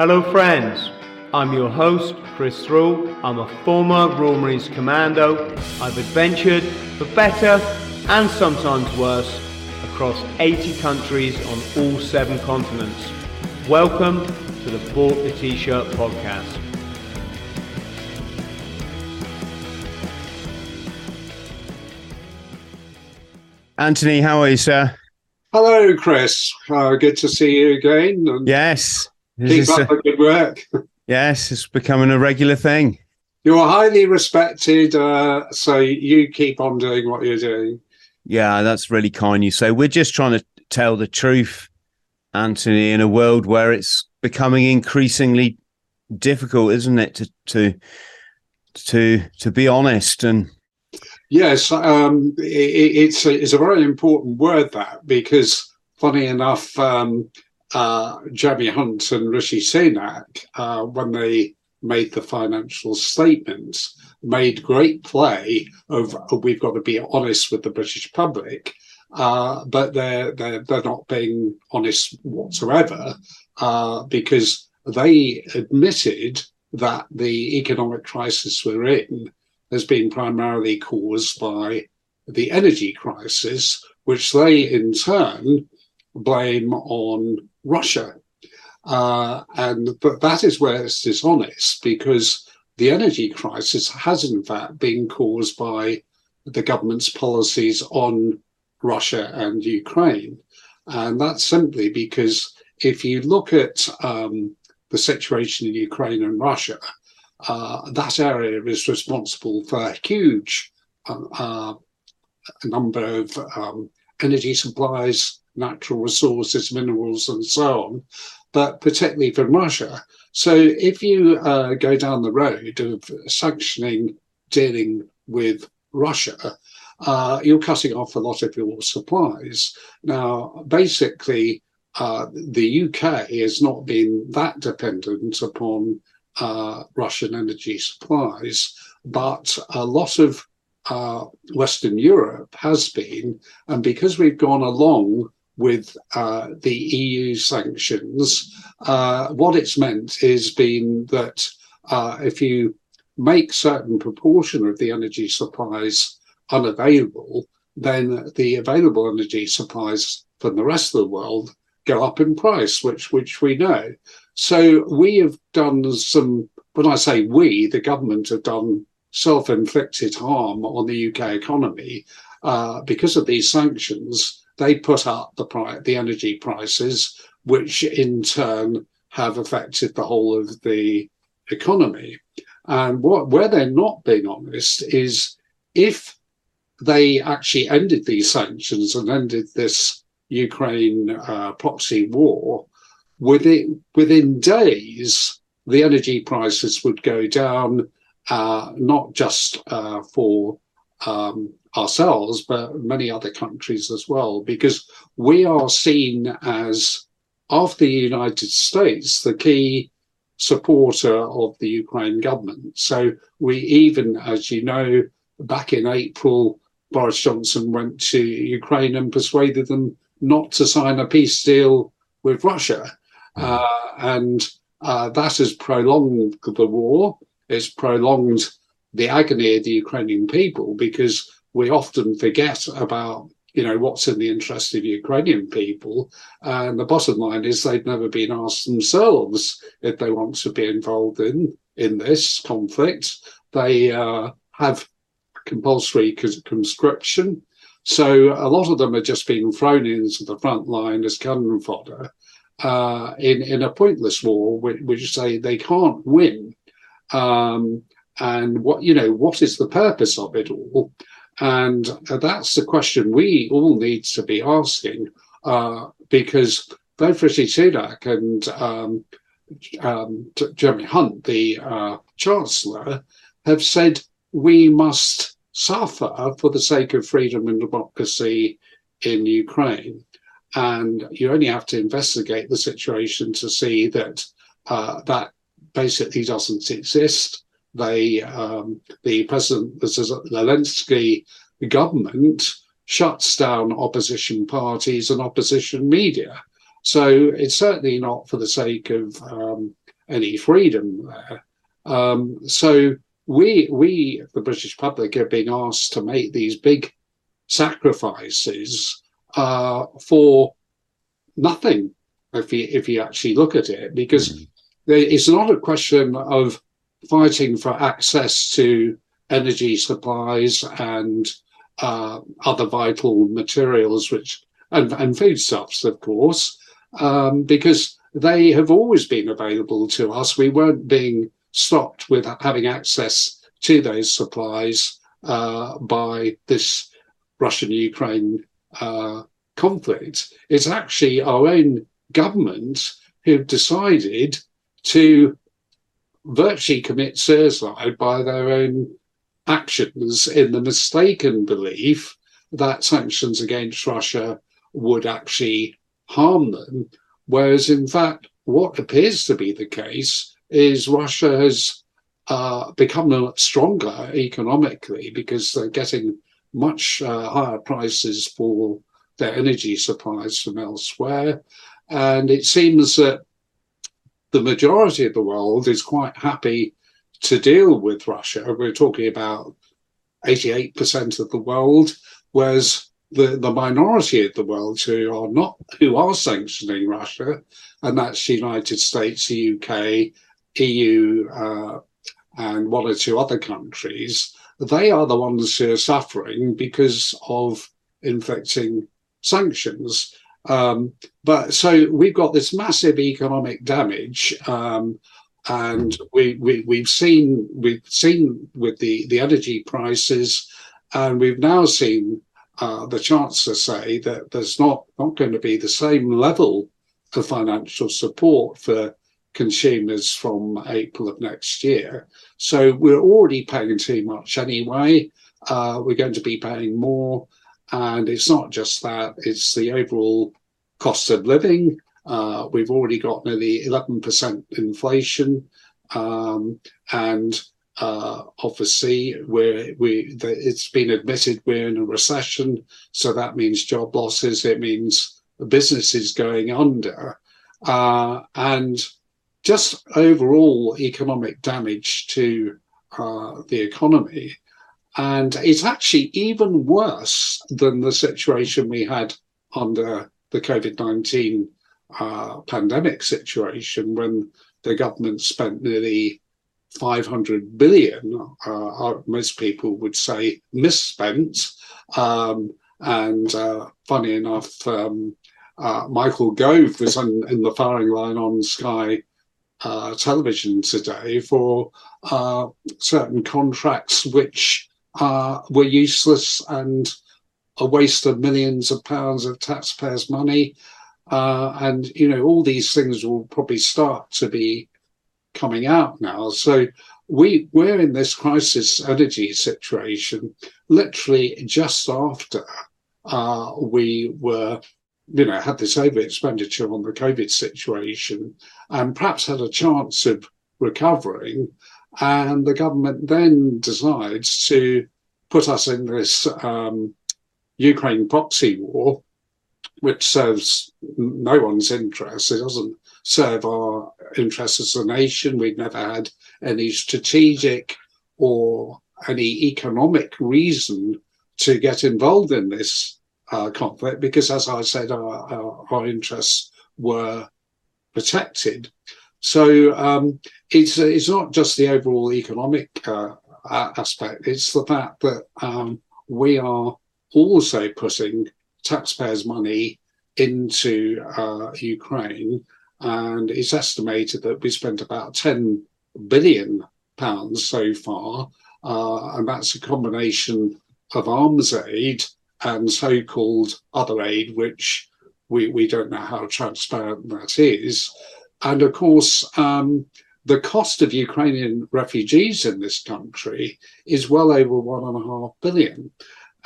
Hello, friends. I'm your host, Chris Thrall. I'm a former Royal Marines Commando. I've adventured for better and sometimes worse across 80 countries on all seven continents. Welcome to the Bought the T-Shirt podcast. Anthony, how are you, sir? Hello, Chris. Uh, good to see you again. And yes. Keep up the good work. Yes, it's becoming a regular thing. You're highly respected, uh, so you keep on doing what you're doing. Yeah, that's really kind you say. We're just trying to tell the truth, Anthony, in a world where it's becoming increasingly difficult, isn't it, to to to to be honest and Yes, um, it, it's a, it's a very important word that because, funny enough, um, uh, Jeremy Hunt and Rishi Sunak, uh, when they made the financial statements, made great play of oh, we've got to be honest with the British public, uh, but they're, they're they're not being honest whatsoever uh, because they admitted that the economic crisis we're in has been primarily caused by the energy crisis, which they in turn blame on Russia. Uh, and but that is where it's dishonest because the energy crisis has in fact been caused by the government's policies on Russia and Ukraine. And that's simply because if you look at um, the situation in Ukraine and Russia, uh, that area is responsible for a huge uh, uh, number of um, energy supplies, natural resources, minerals, and so on, but particularly from Russia. So if you uh, go down the road of sanctioning dealing with Russia, uh, you're cutting off a lot of your supplies. Now, basically, uh, the UK has not been that dependent upon uh, Russian energy supplies, but a lot of uh, Western Europe has been, and because we've gone along with uh, the EU sanctions, uh, what it's meant is been that uh, if you make certain proportion of the energy supplies unavailable, then the available energy supplies from the rest of the world go up in price, which which we know. So we have done some, when I say we, the government have done self inflicted harm on the UK economy uh, because of these sanctions. They put up the, the energy prices, which in turn have affected the whole of the economy. And what where they're not being honest is if they actually ended these sanctions and ended this Ukraine uh, proxy war, within within days, the energy prices would go down, uh, not just uh, for um, ourselves, but many other countries as well, because we are seen as, of the United States, the key supporter of the Ukraine government. So we even, as you know, back in April, Boris Johnson went to Ukraine and persuaded them not to sign a peace deal with Russia. Uh, and uh, that has prolonged the war. It's prolonged the agony of the Ukrainian people because we often forget about you know what's in the interest of Ukrainian people. And the bottom line is they've never been asked themselves if they want to be involved in in this conflict. They uh, have compulsory conscription. So a lot of them are just being thrown into the front line as cannon fodder uh, in in a pointless war, which, which say they can't win. Um, and what you know, what is the purpose of it all? And that's the question we all need to be asking, uh, because both Rishi Sunak and um, um, Jeremy Hunt, the uh, Chancellor, have said we must suffer for the sake of freedom and democracy in Ukraine. And you only have to investigate the situation to see that uh, that basically doesn't exist. They, um, the President Zelensky government shuts down opposition parties and opposition media. So it's certainly not for the sake of um, any freedom there. Um, so we, we, the British public, are being asked to make these big sacrifices uh, for nothing, if you if you actually look at it, because mm. it's not a question of fighting for access to energy supplies and uh, other vital materials, which and, and foodstuffs, of course, um, because they have always been available to us. We weren't being stopped with having access to those supplies uh, by this Russian Ukraine uh, conflict. It's actually our own government who've decided to virtually commit suicide by their own actions in the mistaken belief that sanctions against Russia would actually harm them. Whereas, in fact, what appears to be the case is Russia has uh, become stronger economically because they're getting much uh, higher prices for their energy supplies from elsewhere. And it seems that the majority of the world is quite happy to deal with Russia. We're talking about 88% of the world, whereas the, the minority of the world who are not who are sanctioning Russia, and that's the United States, the UK, EU, uh, and one or two other countries, they are the ones who are suffering because of inflicting sanctions. Um, but so we've got this massive economic damage, um, and we, we we've seen we've seen with the the energy prices, and we've now seen uh, the chancellor say that there's not not going to be the same level of financial support for consumers from April of next year. So we're already paying too much anyway. Uh, we're going to be paying more. And it's not just that, it's the overall cost of living. Uh, we've already got nearly 11% inflation. Um, and uh, obviously, we're, we, the, it's been admitted we're in a recession. So that means job losses, it means businesses going under. Uh, and just overall economic damage to uh, the economy. And it's actually even worse than the situation we had under the COVID 19 uh, pandemic situation when the government spent nearly 500 billion, uh, most people would say misspent. Um, and uh, funny enough, um, uh, Michael Gove was in, in the firing line on Sky uh, television today for uh, certain contracts which uh, were useless and a waste of millions of pounds of taxpayers' money. Uh, and, you know, all these things will probably start to be coming out now. So we, we're in this crisis energy situation literally just after uh, we were you know, had this over expenditure on the COVID situation and perhaps had a chance of recovering. And the government then decides to put us in this um, Ukraine proxy war, which serves no one's interests. It doesn't serve our interests as a nation. We've never had any strategic or any economic reason to get involved in this uh, conflict because, as I said, our, our, our interests were protected. So um, it's it's not just the overall economic uh, aspect; it's the fact that um, we are also putting taxpayers' money into uh, Ukraine, and it's estimated that we spent about ten billion pounds so far, uh, and that's a combination of arms aid and so-called other aid, which we, we don't know how transparent that is. And of course, um, the cost of Ukrainian refugees in this country is well over one and a half billion.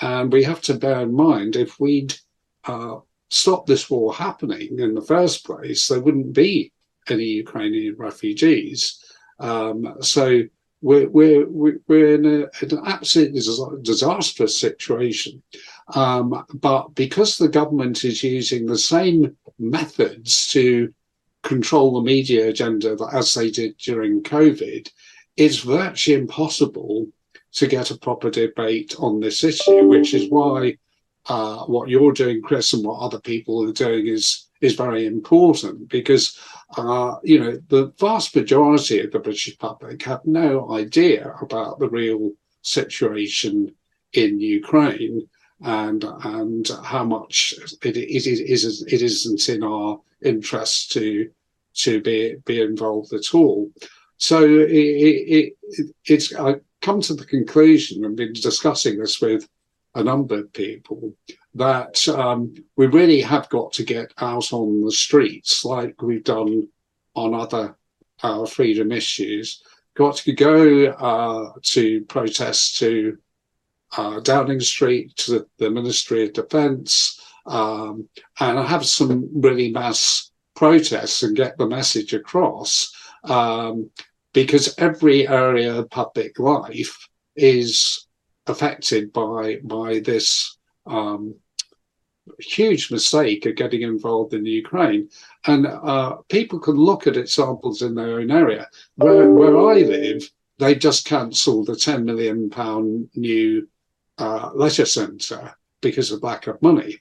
And we have to bear in mind if we'd uh, stopped this war happening in the first place, there wouldn't be any Ukrainian refugees. Um, so we're, we're, we're in a, an absolutely disastrous situation. Um, but because the government is using the same methods to control the media agenda as they did during COVID, it's virtually impossible to get a proper debate on this issue, which is why uh, what you're doing, Chris, and what other people are doing is is very important because uh, you know the vast majority of the British public have no idea about the real situation in Ukraine and and how much it, it is it isn't in our interest to to be be involved at all. So it, it, it, it's I come to the conclusion and been discussing this with a number of people that um, we really have got to get out on the streets like we've done on other uh, freedom issues. Got to go uh, to protest to uh, Downing Street, to the Ministry of Defence, um, and have some really mass protests and get the message across. Um, because every area of public life is affected by by this um, huge mistake of getting involved in the Ukraine. And uh, people can look at examples in their own area. Where, where I live, they just cancelled the 10 million pound new uh, leisure centre because of lack of money.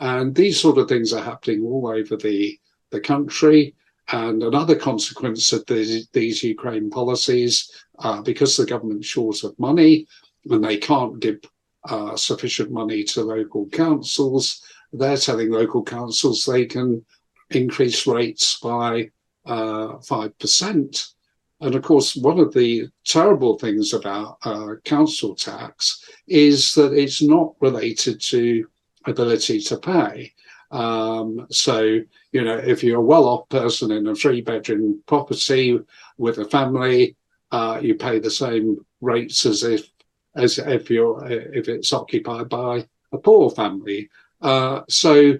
And these sort of things are happening all over the, the country. And another consequence of these, these Ukraine policies, uh, because the government's short of money and they can't give uh, sufficient money to local councils, they're telling local councils they can increase rates by uh, 5%. And of course, one of the terrible things about uh, council tax is that it's not related to ability to pay. Um, so, you know, if you're a well off person in a three bedroom property with a family, uh, you pay the same rates as if as if you're if it's occupied by a poor family. Uh, so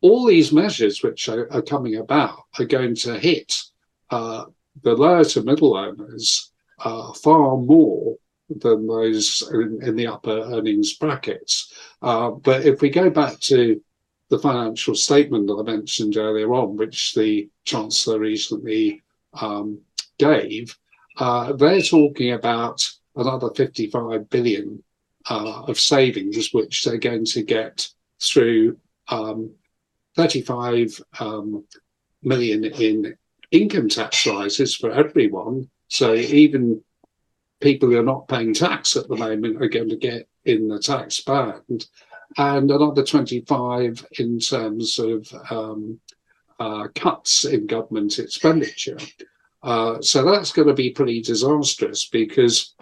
all these measures which are, are, coming about are going to hit uh, the lower to middle owners uh, far more than those in, in the upper earnings brackets. Uh, but if we go back to the financial statement that I mentioned earlier on, which the Chancellor recently um, gave, uh, they're talking about another 55 billion uh, of savings, which they're going to get through um, 35 um, million in income tax rises for everyone. So even people who are not paying tax at the moment are going to get in the tax band, and another 25 in terms of um, uh, cuts in government expenditure. Uh, so that's going to be pretty disastrous because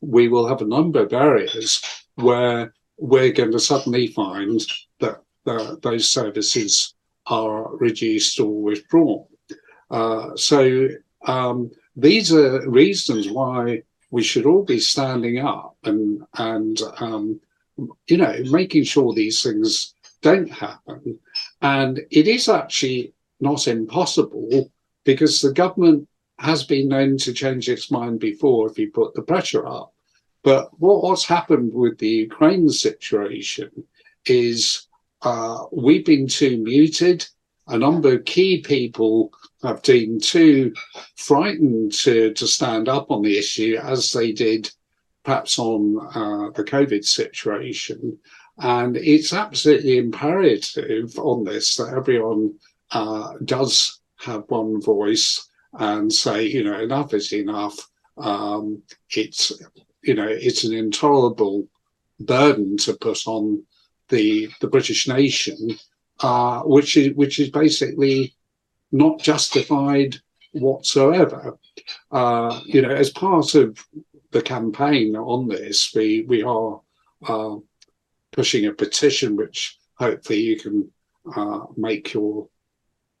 we will have a number of areas where we're going to suddenly find that the, those services are reduced or withdrawn. Uh, so um, these are reasons why we should all be standing up and and um, you know making sure these things don't happen. And it is actually not impossible because the government has been known to change its mind before if you put the pressure up. But what, what's happened with the Ukraine situation is uh, we've been too muted. A number of key people have been too frightened to, to stand up on the issue as they did perhaps on uh, the COVID situation. And it's absolutely imperative on this that everyone uh, does have one voice and say, you know, enough is enough. Um, it's, you know, it's an intolerable burden to put on the the British nation, uh, which is which is basically not justified whatsoever. Uh, you know, as part of the campaign on this, we we are uh, pushing a petition, which hopefully you can uh, make your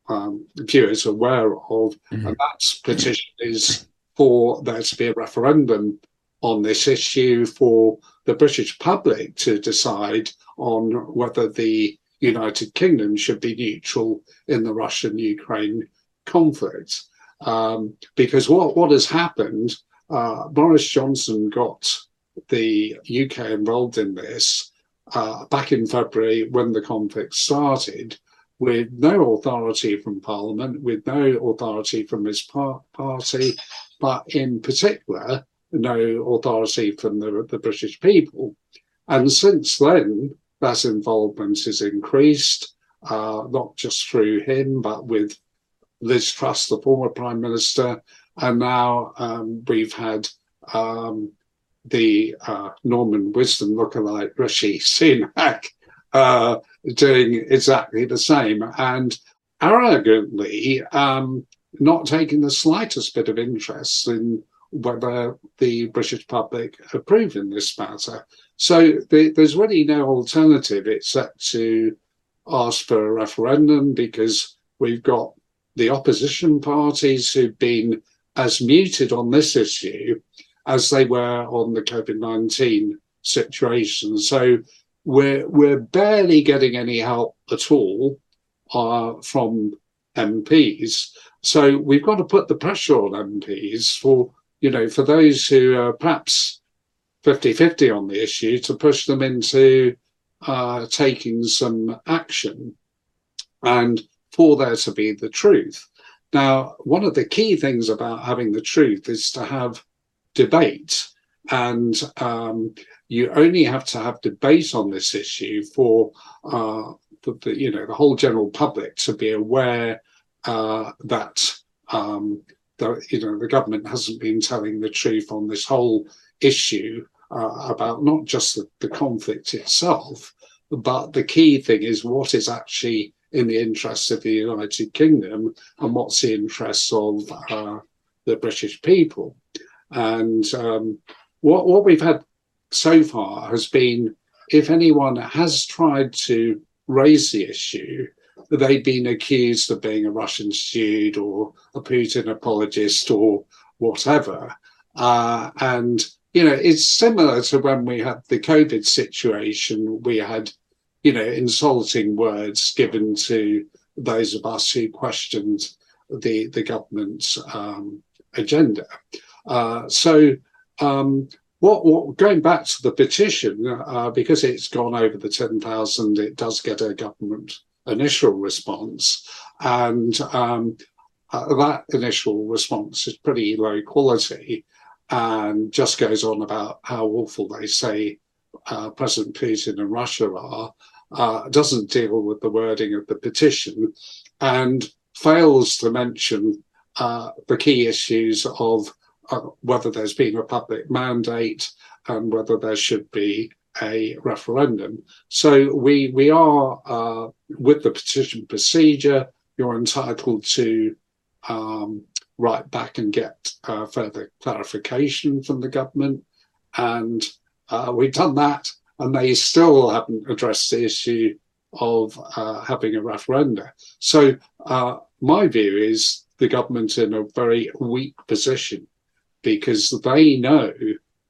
um, viewers aware of, mm-hmm. and that petition is for there to be a referendum on this issue for the British public to decide on whether the United Kingdom should be neutral in the Russian Ukraine conflict. Um, because what, what has happened, uh, Boris Johnson got the UK involved in this uh, back in February when the conflict started, with no authority from Parliament, with no authority from his par- party, but in particular, no authority from the, the British people. And since then, that involvement is increased, uh, not just through him, but with Liz Truss, the former Prime Minister. And now um, we've had um, the uh, Norman Wisdom lookalike Rishi Sunak uh, doing exactly the same and arrogantly um, not taking the slightest bit of interest in whether the British public approve in this matter. So the, there's really no alternative except to ask for a referendum because we've got the opposition parties who've been as muted on this issue as they were on the COVID 19 situation. So we're, we're barely getting any help at all uh, from MPs. So we've got to put the pressure on MPs for, you know, for those who are perhaps 50 50 on the issue to push them into uh, taking some action and for there to be the truth. Now, one of the key things about having the truth is to have debate. And um, you only have to have debate on this issue for uh, the, the, you know the whole general public to be aware uh, that um, the you know the government hasn't been telling the truth on this whole issue uh, about not just the, the conflict itself, but the key thing is what is actually in the interests of the United Kingdom and what's the interests of uh, the British people. And um, what what we've had so far has been if anyone has tried to raise the issue, they've been accused of being a Russian steward or a Putin apologist or whatever. Uh, and you know, it's similar to when we had the COVID situation. We had, you know, insulting words given to those of us who questioned the the government's um, agenda. Uh, so, um, what, what, going back to the petition, uh, because it's gone over the 10,000, it does get a government initial response. And um, uh, that initial response is pretty low quality and just goes on about how awful they say uh, President Putin and Russia are, uh, doesn't deal with the wording of the petition, and fails to mention uh, the key issues of uh, whether there's been a public mandate and whether there should be a referendum. So we we are uh, with the petition procedure. You're entitled to um, write back and get uh, further clarification from the government, and uh, we've done that, and they still haven't addressed the issue of uh, having a referenda. So uh, my view is the government in a very weak position because they know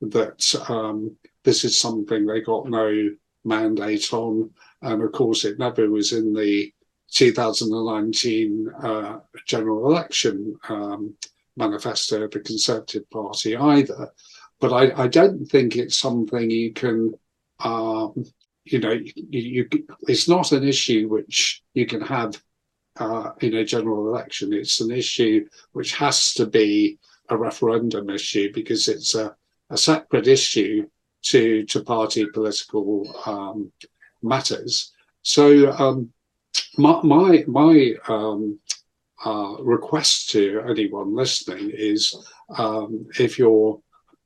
that um, this is something they got no mandate on. And of course, it never was in the 2019 uh, general election um, manifesto of the Conservative Party either. But I, I don't think it's something you can, um, you know, you, you, it's not an issue which you can have uh, in a general election. It's an issue which has to be a referendum issue because it's a, a separate issue to to party political um, matters. So um, my my, my um, uh, request to anyone listening is um, if you're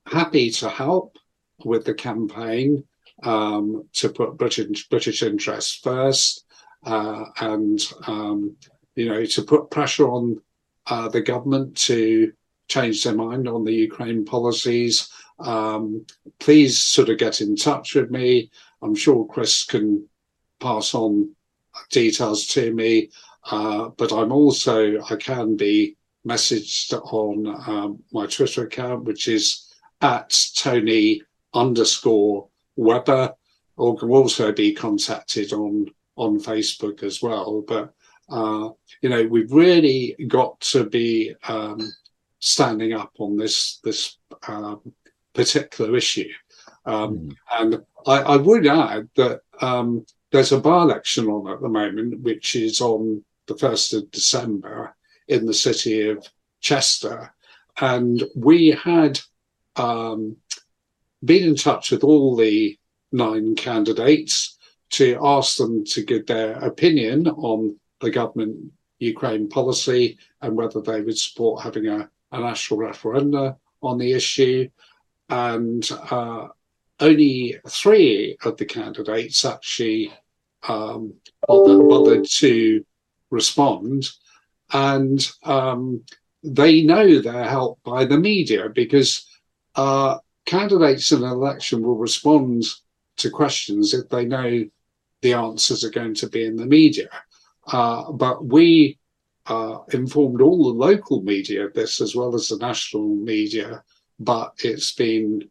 happy to help with the campaign um, to put British British interests first uh, and um, you know to put pressure on uh, the government to change their mind on the Ukraine policies, um, please sort of get in touch with me. I'm sure Chris can pass on details to me, uh, but I'm also, I can be messaged on um, my Twitter account, which is at Tony underscore Webber, or can also be contacted on on Facebook as well. But uh, you know, we've really got to be um, standing up on this this um, particular issue. Um, mm. And I, I, would add that um, there's a by-election on at the moment, which is on the 1st of December in the city of Chester. And we had um, been in touch with all the nine candidates to ask them to give their opinion on the government Ukraine policy and whether they would support having a, a national referendum on the issue. And uh, only three of the candidates actually um, bothered, bothered, to respond. And um, they know they're helped by the media because uh, candidates in an election will respond to questions if they know the answers are going to be in the media. Uh, but we uh, informed all the local media of this as well as the national media, but it's been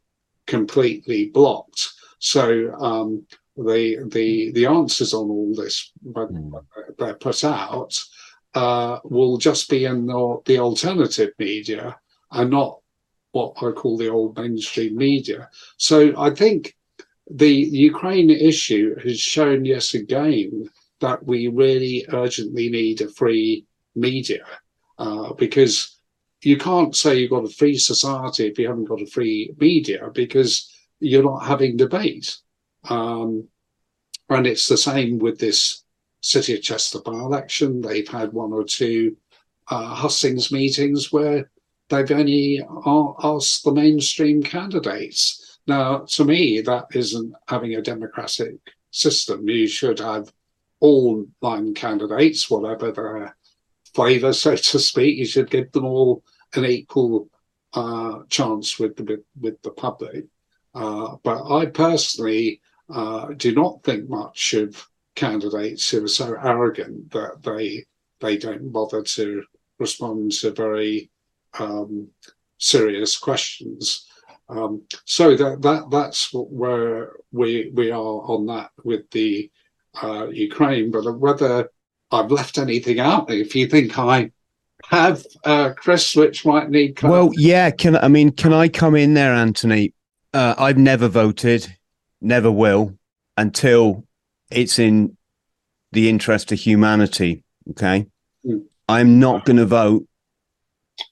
completely blocked. So um, the the the answers on all this when hmm. they're put out uh, will just be in the, the alternative media and not what I call the old mainstream media. So I think the Ukraine issue has shown yes again that we really urgently need a free media uh, because you can't say you've got a free society if you haven't got a free media because you're not having debate. Um, and it's the same with this City of Chester by election. They've had one or two uh, hustings meetings where they've only asked the mainstream candidates. Now, to me, that isn't having a democratic system. You should have all nine candidates, whatever their flavour, so to speak. You should give them all an equal uh, chance with the with the public. Uh, but I personally uh, do not think much of candidates who are so arrogant that they they don't bother to respond to very um, serious questions. Um, so that that that's where we we are on that with the uh, Ukraine. But whether I've left anything out, if you think I have, uh, Chris, which might need. Well, yeah. Can I mean? Can I come in there, Anthony? Uh, I've never voted, never will, until it's in the interest of humanity. Okay, mm. I'm not going to vote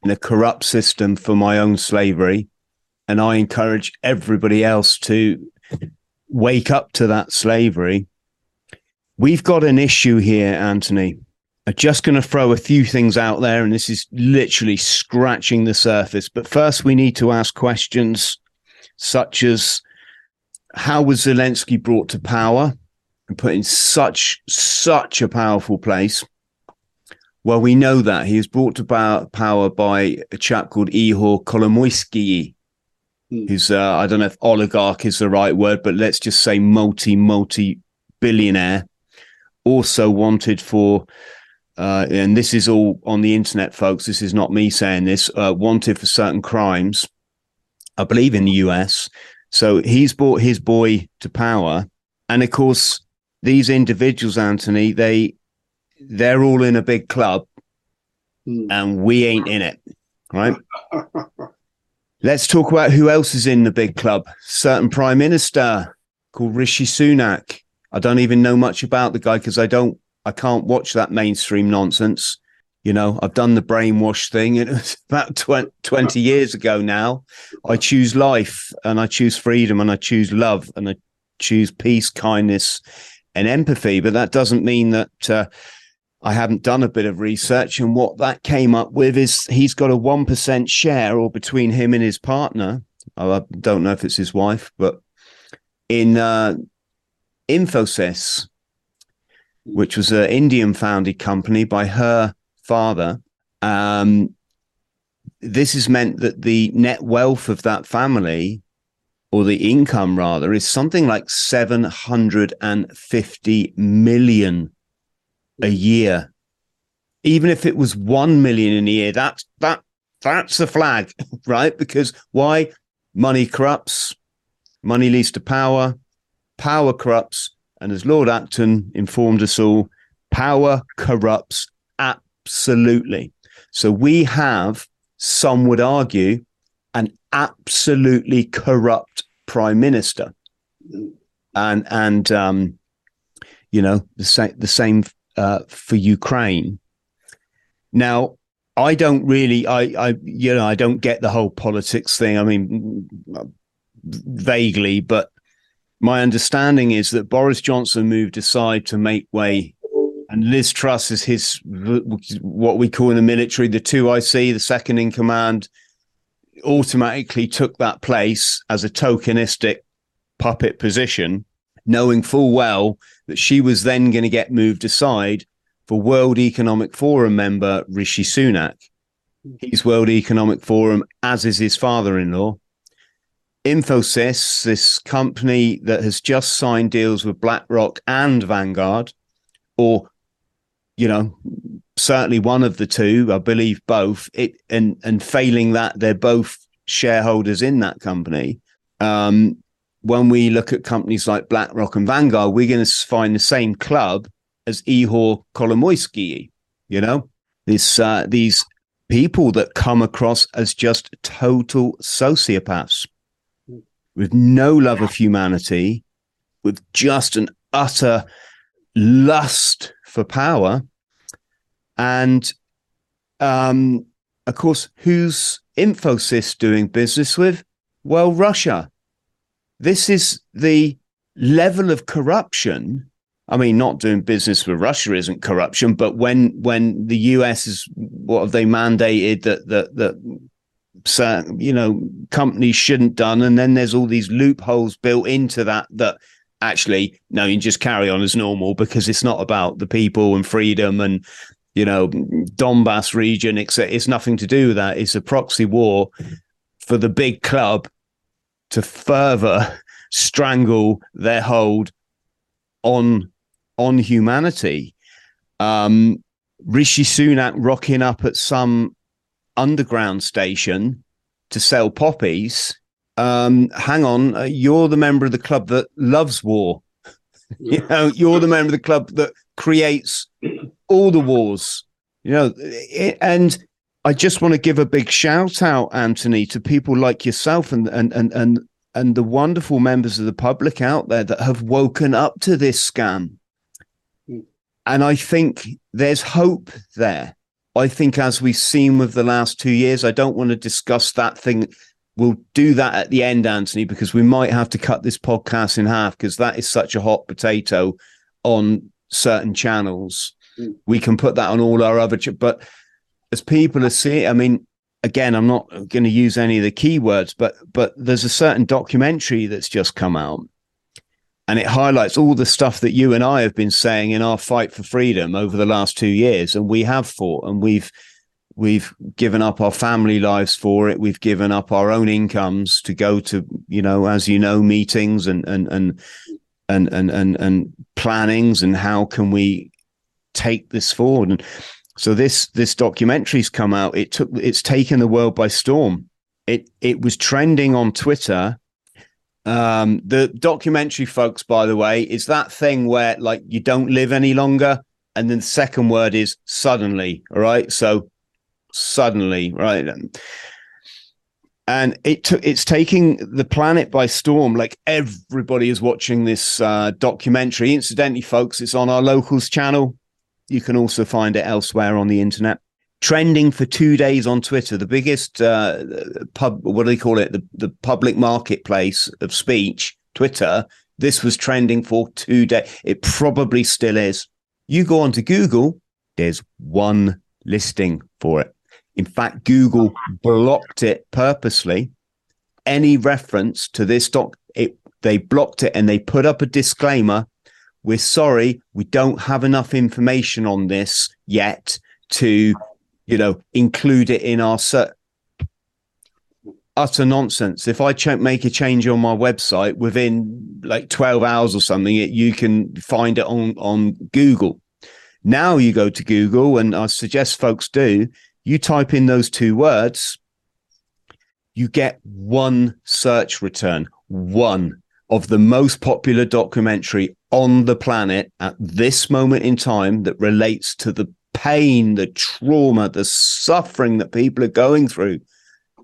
in a corrupt system for my own slavery. And I encourage everybody else to wake up to that slavery. We've got an issue here, Anthony. I'm just going to throw a few things out there, and this is literally scratching the surface. But first, we need to ask questions such as how was Zelensky brought to power and put in such such a powerful place? Well, we know that he was brought to power by a chap called Ihor Kolomoisky, mm. who's uh, I don't know if oligarch is the right word, but let's just say multi multi billionaire. Also wanted for, uh, and this is all on the internet, folks. This is not me saying this. Uh, wanted for certain crimes, I believe in the US. So he's brought his boy to power, and of course, these individuals, Anthony, they they're all in a big club mm. and we ain't in it. Right. Let's talk about who else is in the big club. Certain prime minister called Rishi Sunak. I don't even know much about the guy because I don't, I can't watch that mainstream nonsense. You know, I've done the brainwash thing. It was about 20, 20 years ago now. I choose life and I choose freedom and I choose love and I choose peace, kindness, and empathy. But that doesn't mean that uh, I haven't done a bit of research, and what that came up with is he's got a 1% share, or between him and his partner. I don't know if it's his wife, but in uh, Infosys, which was an Indian founded company by her father. Um, this has meant that the net wealth of that family, or the income rather, is something like 750 million a year. Even if it was 1 million in a year, that's that that's a flag, right? Because why? Money corrupts, money leads to power, power corrupts, and as Lord Acton informed us all, power corrupts absolutely. So we have, some would argue, an absolutely corrupt prime minister, and and um, you know the same the same uh, for Ukraine. Now, I don't really, I, I, you know, I don't get the whole politics thing. I mean, vaguely, but my understanding is that Boris Johnson moved aside to make way, and Liz Truss is his what we call in the military the two IC, the second in command, automatically took that place as a tokenistic puppet position, knowing full well that she was then going to get moved aside for World Economic Forum member Rishi Sunak. He's World Economic Forum, as is his father in law. Infosys, this company that has just signed deals with BlackRock and Vanguard, or, you know, certainly one of the two, I believe both, it and and failing that, they're both shareholders in that company. Um, when we look at companies like BlackRock and Vanguard, we're going to find the same club as Ihor Kolomoisky. You know, this uh, these people that come across as just total sociopaths with no love of humanity, with just an utter lust for power, and um, of course, who's Infosys doing business with? Well, Russia. This is the level of corruption. I mean, not doing business with Russia isn't corruption, but when when the US is what have they mandated that that that you know companies shouldn't done, and then there's all these loopholes built into that that actually no, you just carry on as normal because it's not about the people and freedom and you know Donbass region. It's it's nothing to do with that. It's a proxy war for the big club to further strangle their hold on on humanity. Um, Rishi Sunak rocking up at some underground station to sell poppies. Um, hang on, uh, you're the member of the club that loves war. you know, you're the member of the club that creates all the wars. You know, it, and I just want to give a big shout out, Anthony, to people like yourself and and and and and the wonderful members of the public out there that have woken up to this scam. And I think there's hope there. I think, as we've seen with the last two years, I don't want to discuss that thing. We'll do that at the end, Anthony, because we might have to cut this podcast in half because that is such a hot potato on certain channels. We can put that on all our other, but as people are seeing, I mean, again, I'm not going to use any of the keywords, but but there's a certain documentary that's just come out, and it highlights all the stuff that you and I have been saying in our fight for freedom over the last two years, and we have fought, and we've we've given up our family lives for it. We've given up our own incomes to go to, you know, as you know, meetings and and and and and and, and plannings, and how can we take this forward and so this this documentary's come out. It took it's taken the world by storm. It it was trending on Twitter. Um, the documentary, folks, by the way, is that thing where like you don't live any longer, and then the second word is suddenly. All right, so suddenly, right, and it took it's taking the planet by storm. Like everybody is watching this uh, documentary. Incidentally, folks, it's on our locals channel. You can also find it elsewhere on the internet. Trending for two days on Twitter, the biggest uh, pub, what do they call it? The, the public marketplace of speech, Twitter. This was trending for two days. It probably still is. You go onto Google, there's one listing for it. In fact, Google blocked it purposely. Any reference to this doc, it, they blocked it and they put up a disclaimer we're sorry, we don't have enough information on this yet to, you know, include it in our set. Utter nonsense. If I ch- make a change on my website within like 12 hours or something, it, you can find it on, on Google. Now you go to Google, and I suggest folks do, you type in those two words, you get one search return, one of the most popular documentary on the planet at this moment in time that relates to the pain, the trauma, the suffering that people are going through.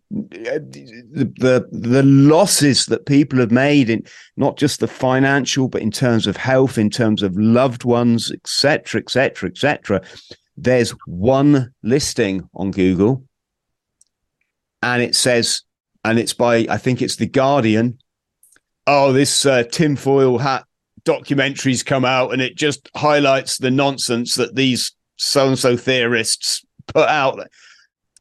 the, the the losses that people have made in not just the financial, but in terms of health, in terms of loved ones, etc., etc., etc. There's one listing on Google, and it says, and it's by I think it's the Guardian. Oh, this uh, tinfoil hat documentary's come out, and it just highlights the nonsense that these so and so theorists put out.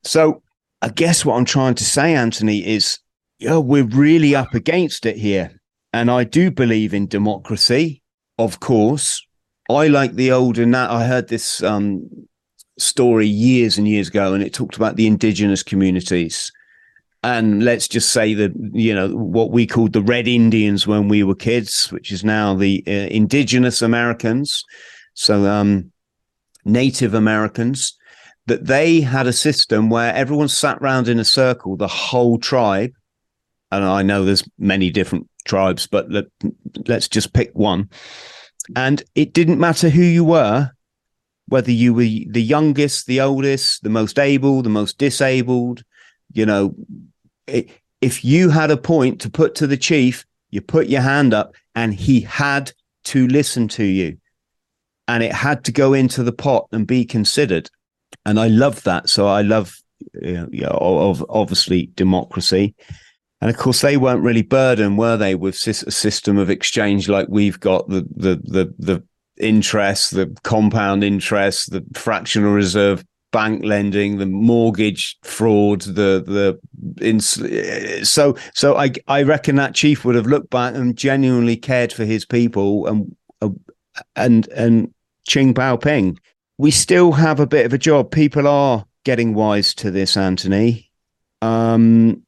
So I guess what I'm trying to say, Anthony, is yeah, we're really up against it here. And I do believe in democracy, of course. I like the old and that I heard this um, story years and years ago, and it talked about the indigenous communities. And let's just say that, you know, what we called the Red Indians when we were kids, which is now the uh, indigenous Americans. So, um, Native Americans that they had a system where everyone sat round in a circle, the whole tribe. And I know there's many different tribes, but let, let's just pick one. And it didn't matter who you were, whether you were the youngest, the oldest, the most able, the most disabled, you know, if you had a point to put to the chief, you put your hand up and he had to listen to you. And it had to go into the pot and be considered. And I love that. So I love, you know, of obviously democracy, and of course they weren't really burdened, were they, with a system of exchange like we've got the the the the interest, the compound interest, the fractional reserve bank lending, the mortgage fraud, the the in, so so I I reckon that chief would have looked back and genuinely cared for his people and uh, and and Ching Pao Ping we still have a bit of a job. People are getting wise to this, Anthony. Um,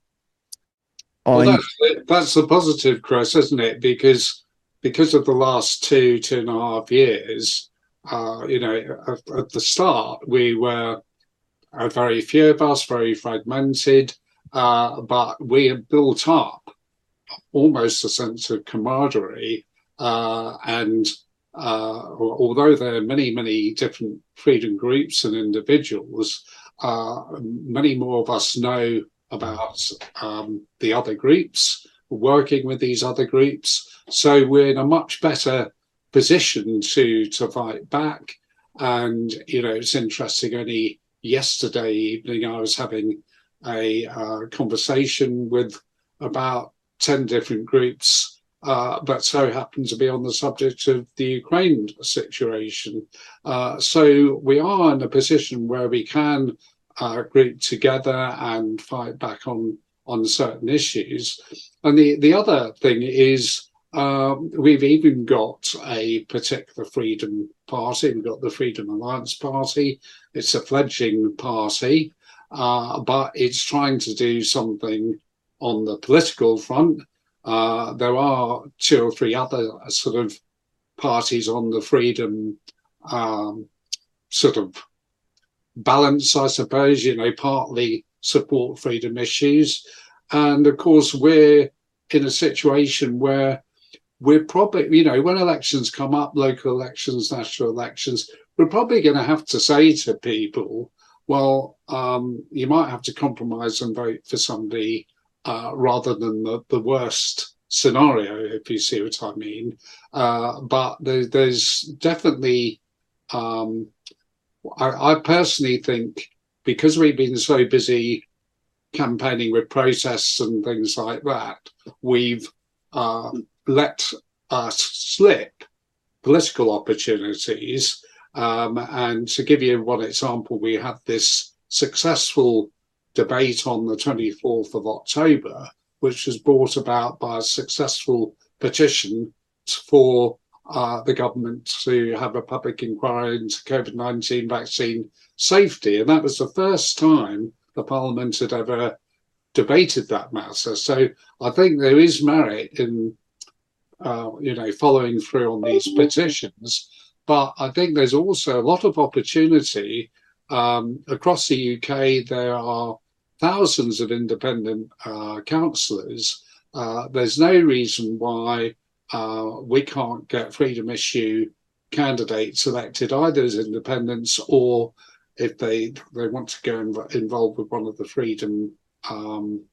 well, that's, that's the positive, Chris, isn't it? Because because of the last two two and a half years, uh, you know, at, at, the start we were a very few of us, very fragmented, uh, but we had built up almost a sense of camaraderie uh, and uh, although there are many, many different freedom groups and individuals, uh, many more of us know about um, the other groups, working with these other groups. So we're in a much better position to to fight back. And you know, it's interesting. Only yesterday evening, I was having a uh, conversation with about ten different groups uh, but so happened to be on the subject of the Ukraine situation. Uh, so we are in a position where we can uh, group together and fight back on on certain issues. And the, the other thing is um, we've even got a particular freedom party. We've got the Freedom Alliance Party. It's a fledgling party, uh, but it's trying to do something on the political front uh, there are two or three other sort of parties on the freedom um, sort of balance, I suppose, you know, partly support freedom issues. And of course, we're in a situation where we're probably, you know, when elections come up, local elections, national elections, we're probably going to have to say to people, well, um, you might have to compromise and vote for somebody uh, rather than the, the worst scenario, if you see what I mean. Uh, but there, there's definitely, um, I, I, personally think, because we've been so busy campaigning with protests and things like that, we've uh, let us slip political opportunities. Um, and to give you one example, we had this successful debate on the 24th of October, which was brought about by a successful petition for uh, the government to have a public inquiry into COVID 19 vaccine safety. And that was the first time the Parliament had ever debated that matter. So I think there is merit in, uh, you know, following through on these petitions. But I think there's also a lot of opportunity um, across the UK. There are thousands of independent uh, councillors, uh, there's no reason why uh, we can't get freedom issue candidates elected either as independents or if they they want to go inv- involved with one of the freedom um,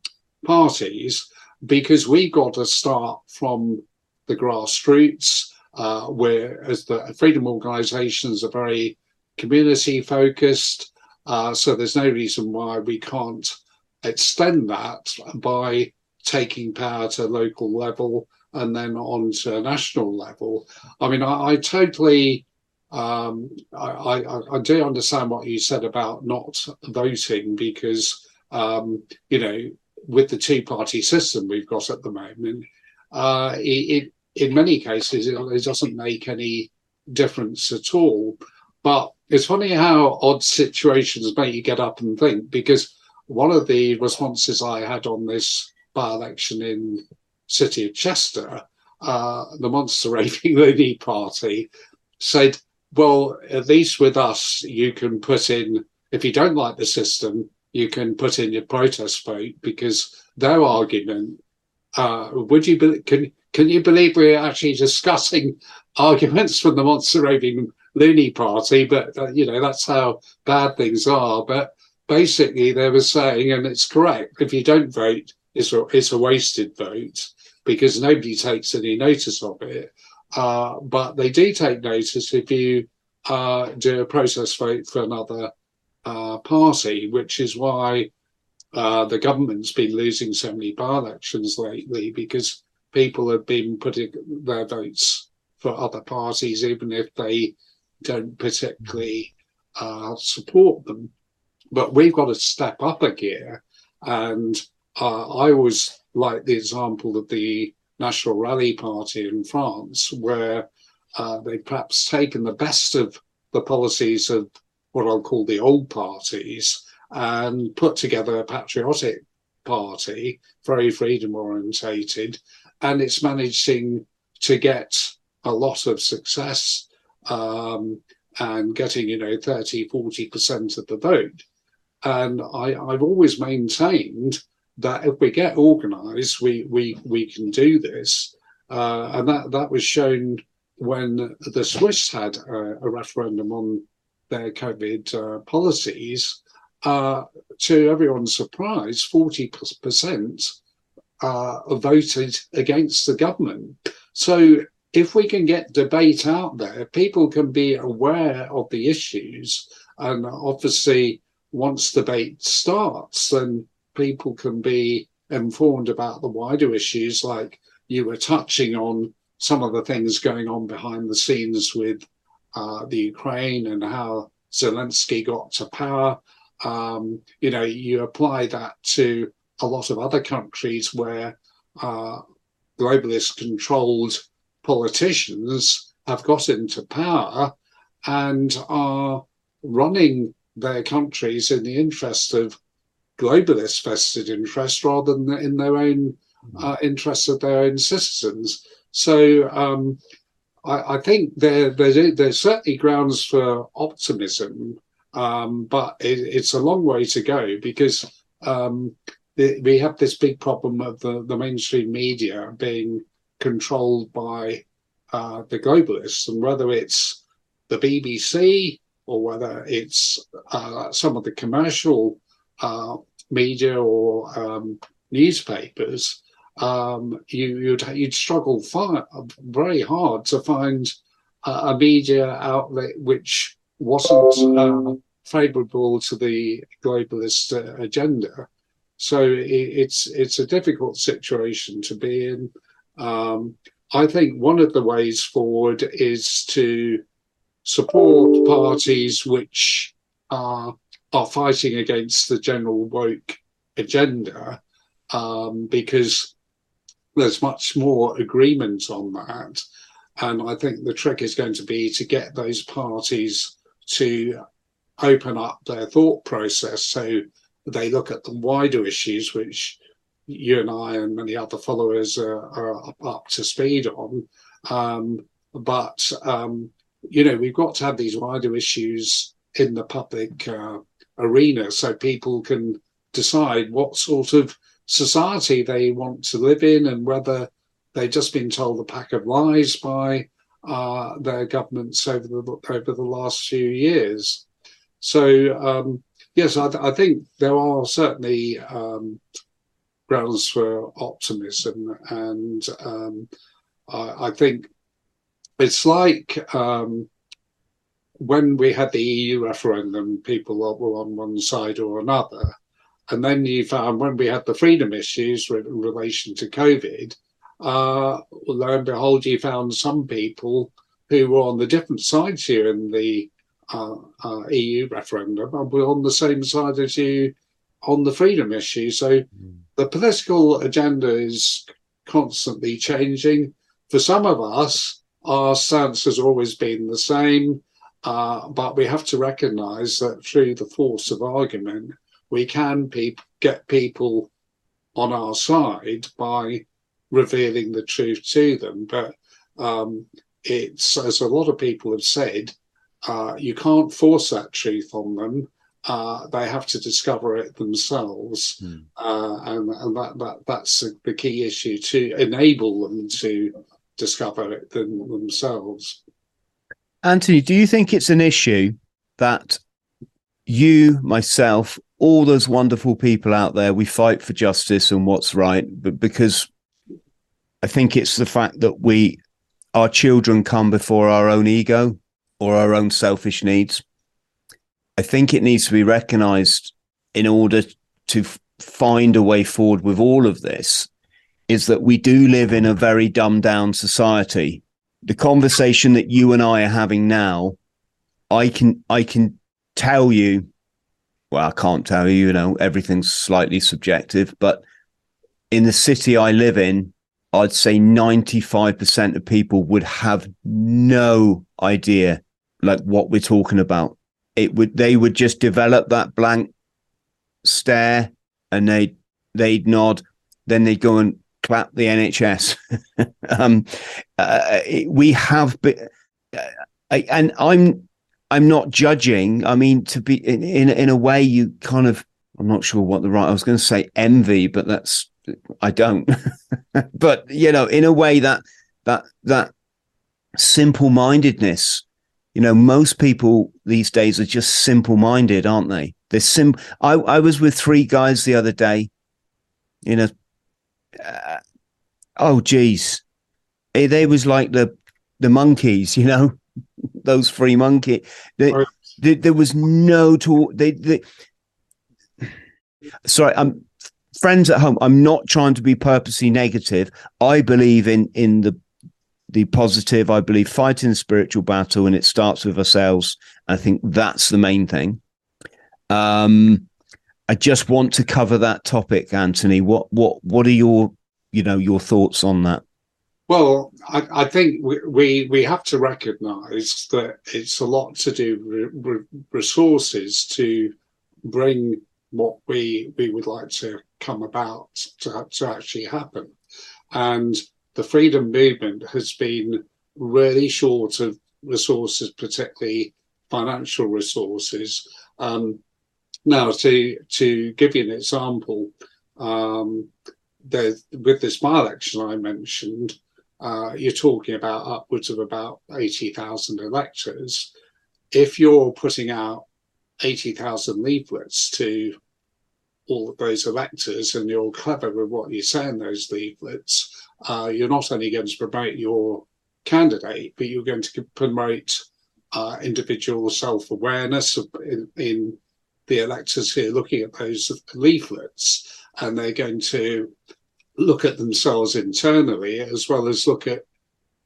parties because we got to start from the grassroots, uh, where as the freedom organisations are very community focused. Uh, so there's no reason why we can't extend that by taking power to local level and then on to national level. I mean, I, I totally, um, I, I, I, do understand what you said about not voting because, um, you know, with the two-party system we've got at the moment, uh, it, in many cases it, it doesn't make any difference at all. But it's funny how odd situations make you get up and think because one of the responses I had on this by-election in city of Chester, uh, the Monster Raving Loony Party said, well, at least with us, you can put in, if you don't like the system, you can put in your protest vote because their argument, uh, would you be, can, can you believe we're actually discussing arguments from the Monster Raving Loony Party? But, uh, you know, that's how bad things are. But basically, they were saying, and it's correct, if you don't vote, it's a, it's a wasted vote because nobody takes any notice of it. Uh, but they do take notice if you uh, do a process vote for another uh, party, which is why uh, the government's been losing so many by-elections lately because people have been putting their votes for other parties, even if they don't particularly uh, support them. But we've got to step up a gear. And uh, I was like the example of the National Rally Party in France, where uh, they've perhaps taken the best of the policies of what I'll call the old parties and put together a patriotic party, very freedom orientated, and it's managing to get a lot of success um, and getting, you know, 30, 40% of the vote. And I, I've always maintained that if we get organised, we we we can do this, uh, and that that was shown when the Swiss had a, a referendum on their COVID uh, policies. Uh, to everyone's surprise, forty percent uh, voted against the government. So if we can get debate out there, people can be aware of the issues, and obviously once debate starts, then people can be informed about the wider issues, like you were touching on some of the things going on behind the scenes with uh, the Ukraine and how Zelensky got to power. Um, you know, you apply that to a lot of other countries where uh, globalist controlled politicians have got into power and are running their countries in the interest of globalist vested interest rather than in their own uh, interests of their own citizens. So um, I, I, think there, there's, there's, certainly grounds for optimism, um, but it, it's a long way to go because um, the, we have this big problem of the, the mainstream media being controlled by uh, the globalists, and whether it's the BBC or whether it's uh, some of the commercial uh, media or um, newspapers, um, you, would you'd, struggle far, very hard to find a media outlet which wasn't uh, favourable to the globalist uh, agenda. So it, it's it's a difficult situation to be in. Um, I think one of the ways forward is to support parties which are are fighting against the general woke agenda um, because there's much more agreement on that. And I think the trick is going to be to get those parties to open up their thought process so they look at the wider issues, which you and I and many other followers are, are up to speed on. Um, but, um, you know, we've got to have these wider issues in the public uh, arena so people can decide what sort of society they want to live in and whether they've just been told a pack of lies by uh, their governments over the over the last few years. So um, yes, I, I, think there are certainly um, grounds for optimism, and um, I, I, think it's like um, when we had the EU referendum, people were on one side or another. And then you found when we had the freedom issues in relation to COVID, uh, lo and behold, you found some people who were on the different sides here in the uh, uh, EU referendum and were on the same side as you on the freedom issue. So mm. the political agenda is constantly changing. For some of us, our stance has always been the same, uh, but we have to recognize that through the force of argument, we can pe- get people on our side by revealing the truth to them. But um, it's, as a lot of people have said, uh, you can't force that truth on them. Uh, they have to discover it themselves, mm. uh, and, and that, that that's the key issue to enable them to discover it them, themselves. Anthony, do you think it's an issue that you, myself, all those wonderful people out there, we fight for justice and what's right, but because I think it's the fact that we, our children come before our own ego or our own selfish needs. I think it needs to be recognized in order to f- find a way forward with all of this is that we do live in a very dumbed down society. The conversation that you and I are having now, I can I can tell you, well, I can't tell you, you know, everything's slightly subjective, but in the city I live in, I'd say 95% of people would have no idea like what we're talking about. It would they would just develop that blank stare and they they'd nod, then they'd go and clap the NHS. um, uh, we have been, uh, and I'm I'm not judging. I mean, to be in, in in a way, you kind of I'm not sure what the right. I was going to say envy, but that's I don't. but you know, in a way that that that simple mindedness. You know, most people these days are just simple minded, aren't they? They're sim. I I was with three guys the other day in a. Uh, oh, geez, eh, they was like the the monkeys, you know, those three monkey. They, there, there was no talk. They, they sorry, I'm friends at home, I'm not trying to be purposely negative. I believe in in the the positive. I believe fighting the spiritual battle, and it starts with ourselves. I think that's the main thing. Um, I just want to cover that topic, Anthony. What what what are your you know your thoughts on that? Well, I, I think we, we, we have to recognise that it's a lot to do with resources to bring what we we would like to come about to, to actually happen. And the freedom movement has been really short of resources, particularly financial resources. Um, now, to to give you an example, um, with this by-election I mentioned, uh, you're talking about upwards of about 80,000 electors. If you're putting out 80,000 leaflets to all of those electors and you're clever with what you say in those leaflets, uh, you're not only going to promote your candidate, but you're going to promote uh, individual self awareness in, in, the electors here looking at those leaflets. And they're going to look at themselves internally as well as look at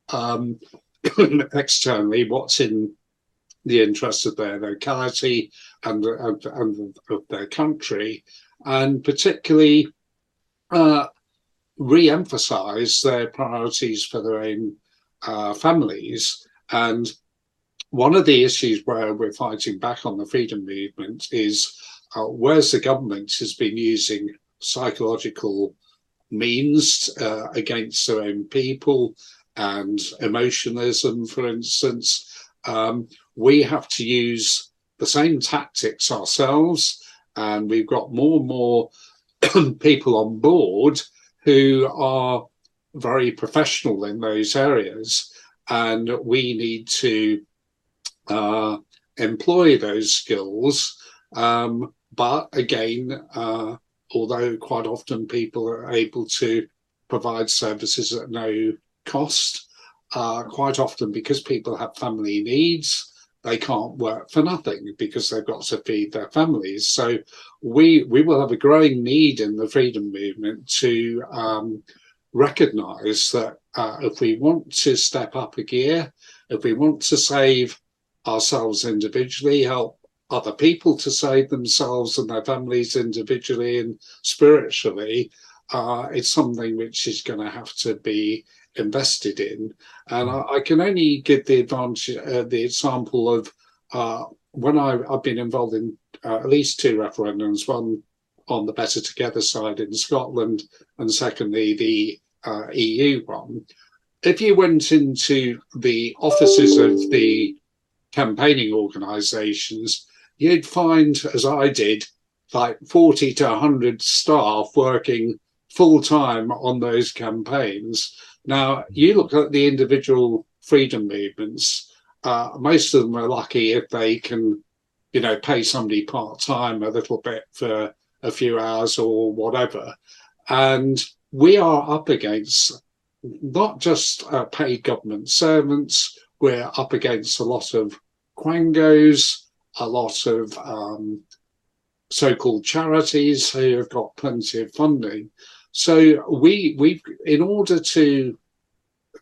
um, externally what's in the interest of their locality and, and, and of their country and particularly uh, re emphasize their priorities for their own uh, families. And one of the issues where we're fighting back on the freedom movement is uh, the government has been using psychological means uh, against their own people and emotionalism, for instance, um, we have to use the same tactics ourselves and we've got more and more people on board who are very professional in those areas, and we need to uh, employ those skills. Um, but again, uh, although quite often people are able to provide services at no cost, uh, quite often because people have family needs, they can't work for nothing because they've got to feed their families. So we we will have a growing need in the freedom movement to um, recognise that uh, if we want to step up a gear, if we want to save ourselves individually, help other people to save themselves and their families individually and spiritually, uh, it's something which is going to have to be invested in. And I, I can only give the advantage, uh, the example of uh, when I, have been involved in uh, at least two referendums, one on the Better Together side in Scotland, and secondly, the uh, EU one. If you went into the offices of the campaigning organisations, you'd find, as I did, like 40 to 100 staff working full time on those campaigns. Now, you look at the individual freedom movements, uh, most of them are lucky if they can, you know, pay somebody part time a little bit for a few hours or whatever. And we are up against not just uh, paid government servants, we're up against a lot of quangos, a lot of um, so called charities who have got plenty of funding. So we we in order to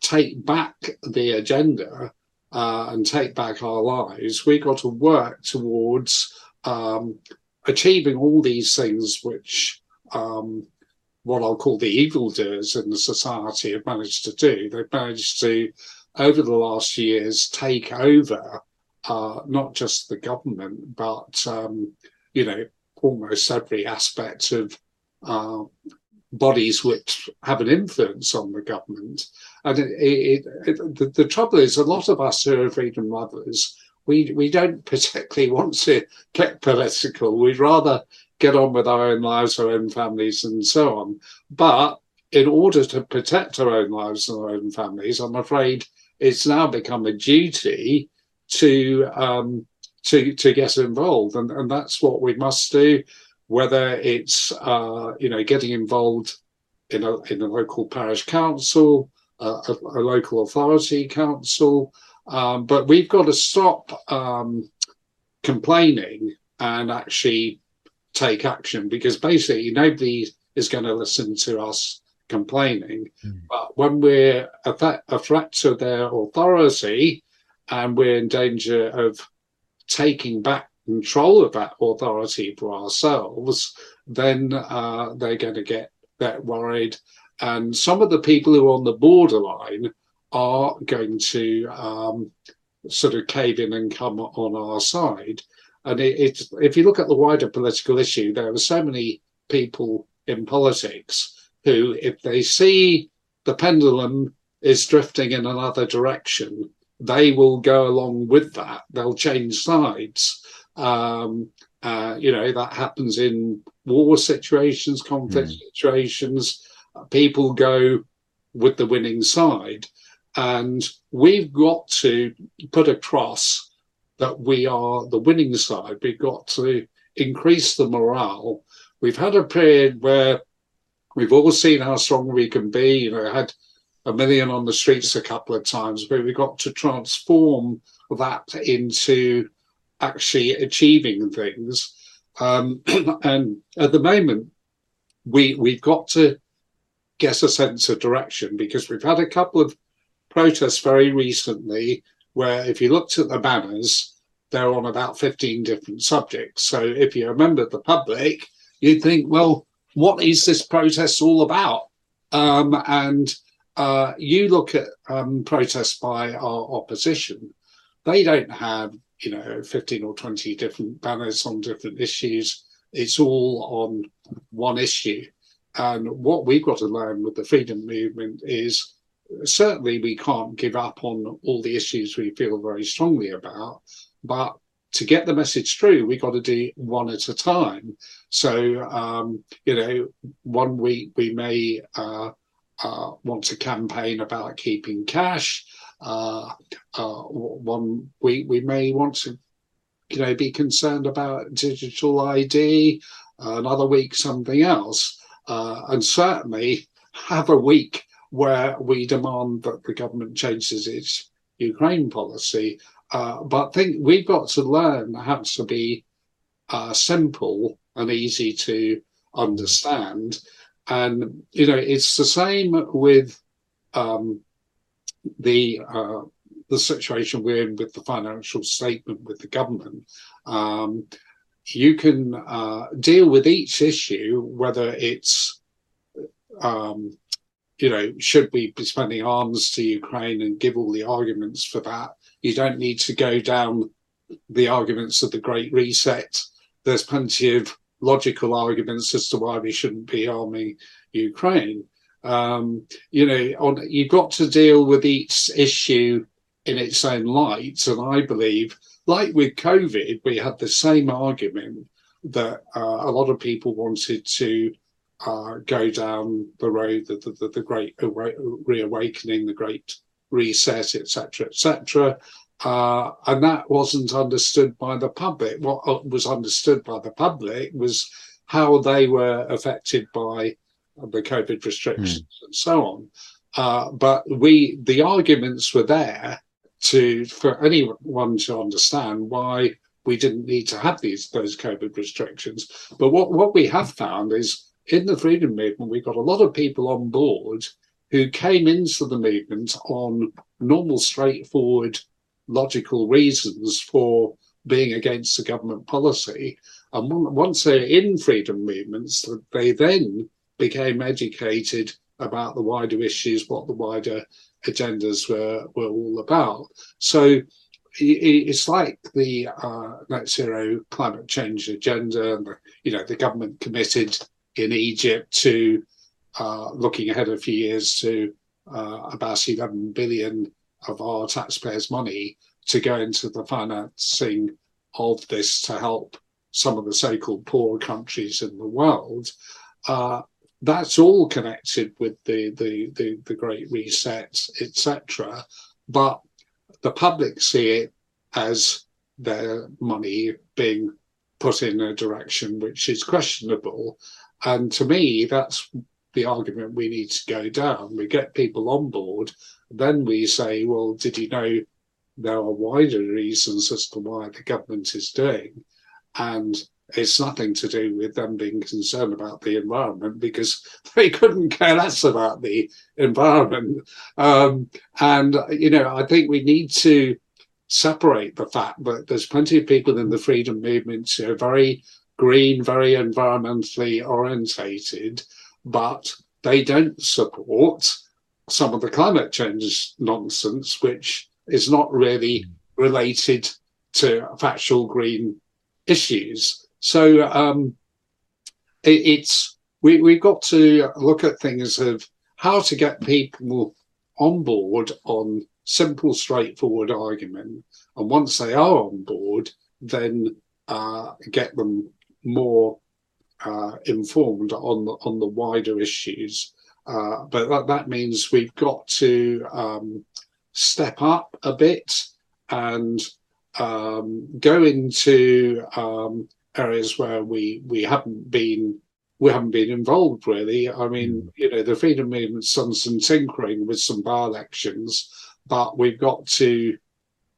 take back the agenda uh, and take back our lives, we got to work towards um, achieving all these things which um, what I'll call the evildoers in the society have managed to do. They've managed to, over the last years, take over uh, not just the government, but um, you know almost every aspect of uh, bodies which have an influence on the government. And it, it, it, the, the, trouble is, a lot of us who are freedom lovers, we, we don't particularly want to get political. We'd rather get on with our own lives, our own families, and so on. But in order to protect our own lives and our own families, I'm afraid it's now become a duty to um, to to get involved, and, and that's what we must do whether it's uh, you know getting involved in a in a local parish council, uh, a, a, local authority council, um, but we've got to stop um, complaining and actually take action because basically nobody is going to listen to us complaining. Mm. But when we're a, th- a threat to their authority and we're in danger of taking back control of that authority for ourselves, then uh, they're going to get that worried. And some of the people who are on the borderline are going to um, sort of cave in and come on our side. And it, it, if you look at the wider political issue, there are so many people in politics who, if they see the pendulum is drifting in another direction, they will go along with that. They'll change sides. Um, uh, you know, that happens in war situations, conflict mm. situations. People go with the winning side. And we've got to put across that we are the winning side. We've got to increase the morale. We've had a period where we've all seen how strong we can be. You know, had a million on the streets a couple of times, but we've got to transform that into actually achieving things. Um, and at the moment, we we've got to get a sense of direction because we've had a couple of protests very recently where if you looked at the banners, they're on about 15 different subjects. So if you remember the public, you'd think, well, what is this protest all about? Um, and uh, you look at um, protests by our opposition, they don't have you know 15 or 20 different banners on different issues. It's all on one issue. And what we've got to learn with the freedom movement is certainly we can't give up on all the issues we feel very strongly about but to get the message through we've got to do one at a time. So um, you know one week we may uh, uh, want to campaign about keeping cash one we we may want to you know, be concerned about digital ID, another week something else, uh, and certainly have a week where we demand that the government changes its Ukraine policy. Uh, but think we've got to learn how to be uh, simple and easy to understand. And you know, it's the same with um, the uh, the situation we're in with the financial statement with the government. Um, you can uh, deal with each issue, whether it's um, you know, should we be spending arms to Ukraine and give all the arguments for that? You don't need to go down the arguments of the Great Reset. There's plenty of logical arguments as to why we shouldn't be arming Ukraine. Um, you know, on, you've got to deal with each issue in its own light. And I believe, like with COVID, we had the same argument that uh, a lot of people wanted to uh, go down the road, the, the, the great reawakening, the great reset, etc., etc. Uh, and that wasn't understood by the public. What uh, was understood by the public was how they were affected by the COVID restrictions mm. and so on. Uh, but we, the arguments were there to for anyone to understand why we didn't need to have these those COVID restrictions. But what what we have found is in the freedom movement, we got a lot of people on board who came into the movement on normal, straightforward, logical reasons for being against the government policy. And once they're in freedom movements, they then became educated about the wider issues, what the wider agendas were, were all about. So it's like the uh, net zero climate change agenda, and the, you know the government committed in Egypt to uh, looking ahead a few years to uh, about 11 billion of our taxpayers' money to go into the financing of this to help some of the so-called poor countries in the world. Uh, that's all connected with the the the, the Great Reset, etc. But the public see it as their money being put in a direction which is questionable, and to me, that's the argument we need to go down. We get people on board, then we say, well, did you know there are wider reasons as to why the government is doing? And it's nothing to do with them being concerned about the environment because they couldn't care less about the environment. Um, and, you know, I think we need to separate the fact that there's plenty of people in the freedom movement who are very green, very environmentally orientated, but they don't support some of the climate change nonsense, which is not really related to factual green issues. So um, it, it's we we've got to look at things of how to get people on board on simple, straightforward argument, and once they are on board, then uh, get them more uh, informed on the, on the wider issues. Uh, but that, that means we've got to um, step up a bit and um, go into um, areas where we we haven't been we haven't been involved really. I mean, mm. you know, the freedom movement's done some tinkering with some by elections, but we've got to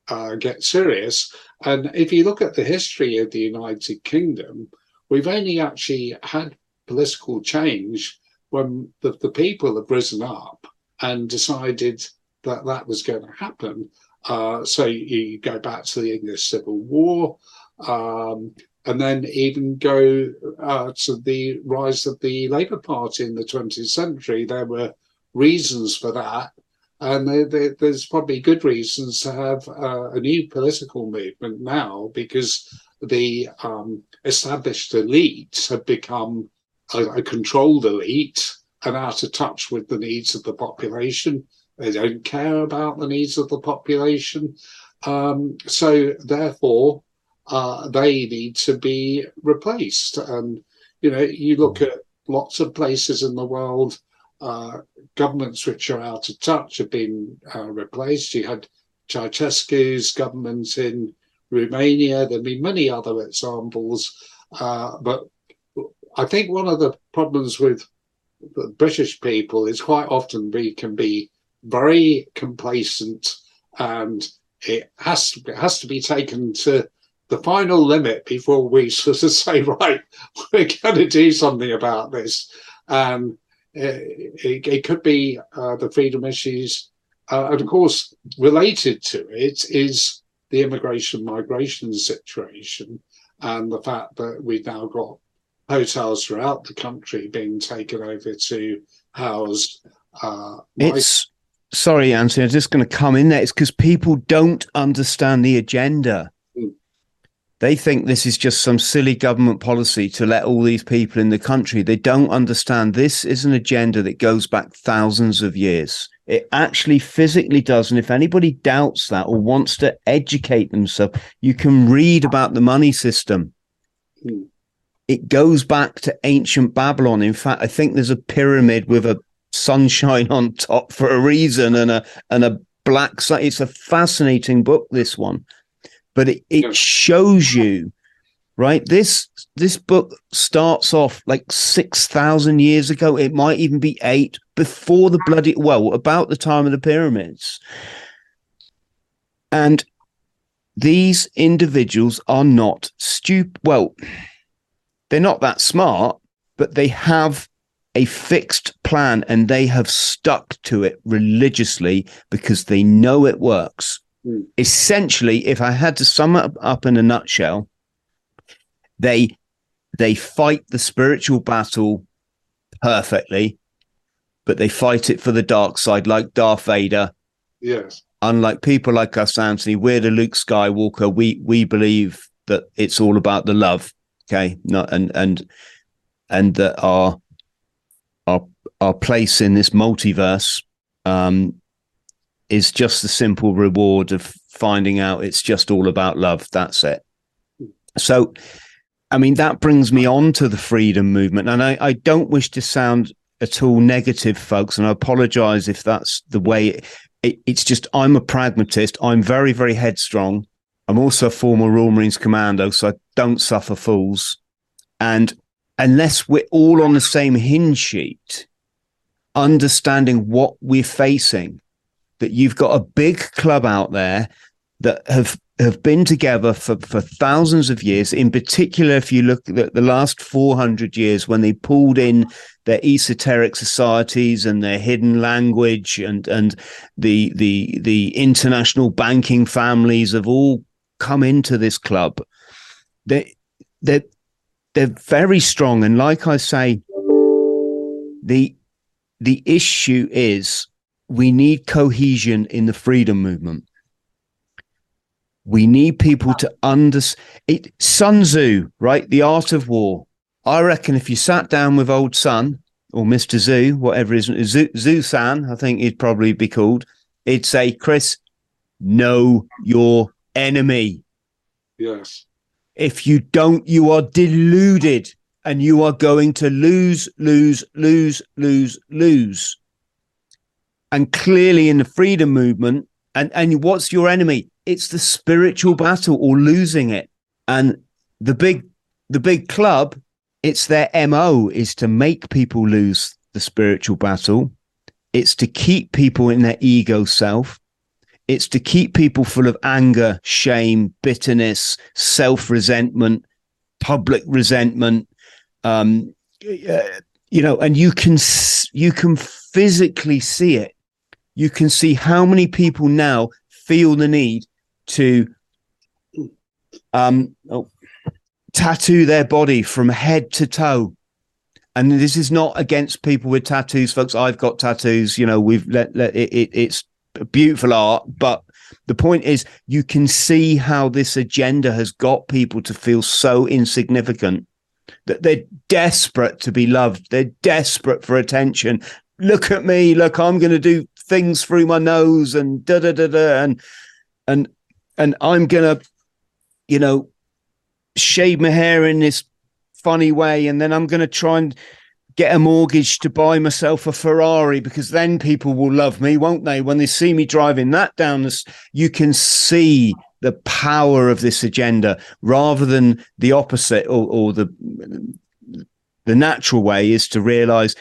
uh, get serious. And if you look at the history of the United Kingdom, we've only actually had political change when the, the people have risen up and decided that that was going to happen. Uh, so you go back to the English Civil War, um, and then even go uh, to the rise of the Labour Party in the 20th century. There were reasons for that, and they, they, there's probably good reasons to have uh, a new political movement now because the um, established elites have become a, a, controlled elite and out of touch with the needs of the population. They don't care about the needs of the population. Um, so, therefore, uh, they need to be replaced. And, you know, you look at lots of places in the world, uh, governments which are out of touch have been uh, replaced. You had Ceausescu's government in Romania. There've been many other examples, uh, but I think one of the problems with the British people is quite often we can be very complacent, and it has to, it has to be taken to the final limit before we sort of say, right, we're going to do something about this. And it, it could be uh, the freedom issues. Uh, and of course, related to it is the immigration migration situation and the fact that we've now got hotels throughout the country being taken over to house. Uh, it's sorry, Anthony, I'm just going to come in there. It's because people don't understand the agenda. They think this is just some silly government policy to let all these people in the country. They don't understand this is an agenda that goes back thousands of years. It actually physically does. And if anybody doubts that or wants to educate themselves, you can read about the money system. Mm it goes back to ancient Babylon. In fact, I think there's a pyramid with a sunshine on top for a reason and a and a black sun. It's a fascinating book, this one. But it, it shows you, right? This this book starts off like six thousand years ago. It might even be eight before the bloody well, about the time of the pyramids. And these individuals are not stupid. Well, they're not that smart, but they have a fixed plan and they have stuck to it religiously because they know it works. Mm. Essentially, if I had to sum it up in a nutshell, they they fight the spiritual battle perfectly, but they fight it for the dark side, like Darth Vader. Yes. Unlike people like us, Anthony, we're the Luke Skywalker. We we believe that it's all about the love Okay, not and and and that our our our place in this multiverse um, is just the simple reward of finding out it's just all about love. That's it. So, I mean, that brings me on to the freedom movement, and I, I don't wish to sound at all negative, folks, and I apologize if that's the way. It, it, it's just I'm a pragmatist. I'm very, very headstrong. I'm also a former Royal Marines commando, so I don't suffer fools. And unless we're all on the same hinge sheet, understanding what we're facing, that you've got a big club out there that have have been together for, for thousands of years. In particular, if you look at the last 400 years when they pulled in their esoteric societies and their hidden language and, and the, the, the international banking families have all come into this club. They, they're, they're very strong. And like I say, the, the issue is we need cohesion in the freedom movement. We need people to understand it. Sun Tzu, right? The art of war. I reckon if you sat down with old Sun or Mr. Zoo, whatever is Zoo San, I think he'd probably be called, he'd say, Chris, know your enemy. Yes. If you don't, you are deluded and you are going to lose, lose, lose, lose, lose. And clearly in the freedom movement, and, and what's your enemy? It's the spiritual battle or losing it. And the big the big club, it's their MO is to make people lose the spiritual battle. It's to keep people in their ego self. It's to keep people full of anger, shame, bitterness, self resentment, public resentment. Um, uh, you know, and you can you can physically see it. You can see how many people now feel the need to um, oh, tattoo their body from head to toe. And this is not against people with tattoos, folks. I've got tattoos. You know, we've let, let it, it, it's beautiful art, but the point is you can see how this agenda has got people to feel so insignificant that they're desperate to be loved. They're desperate for attention. Look at me. Look, I'm going to do things through my nose and da da da da and and and I'm to, you know, shave my hair in this funny way, and then I'm to try and get a mortgage to buy myself a Ferrari because then people will love me, won't they? When they see me driving that down, this, you can see the power of this agenda rather than the opposite or, or the the natural way is to realize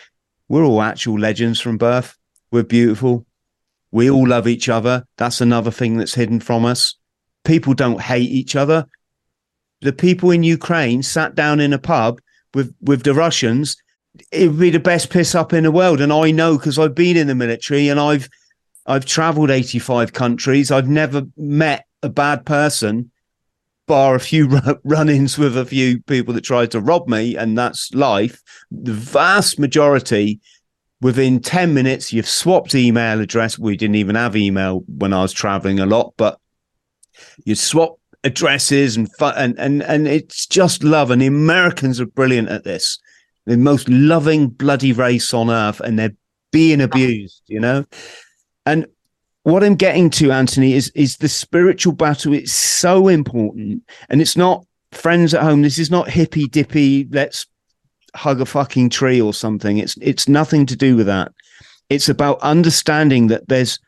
we're all actual legends from birth. We're beautiful. We all love each other. That's another thing that's hidden from us. People don't hate each other. The people in Ukraine sat down in a pub with, with the Russians. It would be the best piss up in the world. And I know because I've been in the military and I've I've traveled 85 countries. I've never met a bad person, bar a few run ins with a few people that tried to rob me, and that's life. The vast majority, within 10 minutes, you've swapped email address. We didn't even have email when I was traveling a lot, but you swap addresses and and and and it's just love. And the Americans are brilliant at this. The most loving bloody race on earth, and they're being abused, you know. And what I'm getting to, Anthony, is is the spiritual battle. It's so important, and it's not friends at home. This is not hippy dippy. Let's hug a fucking tree or something. It's it's nothing to do with that. It's about understanding that there's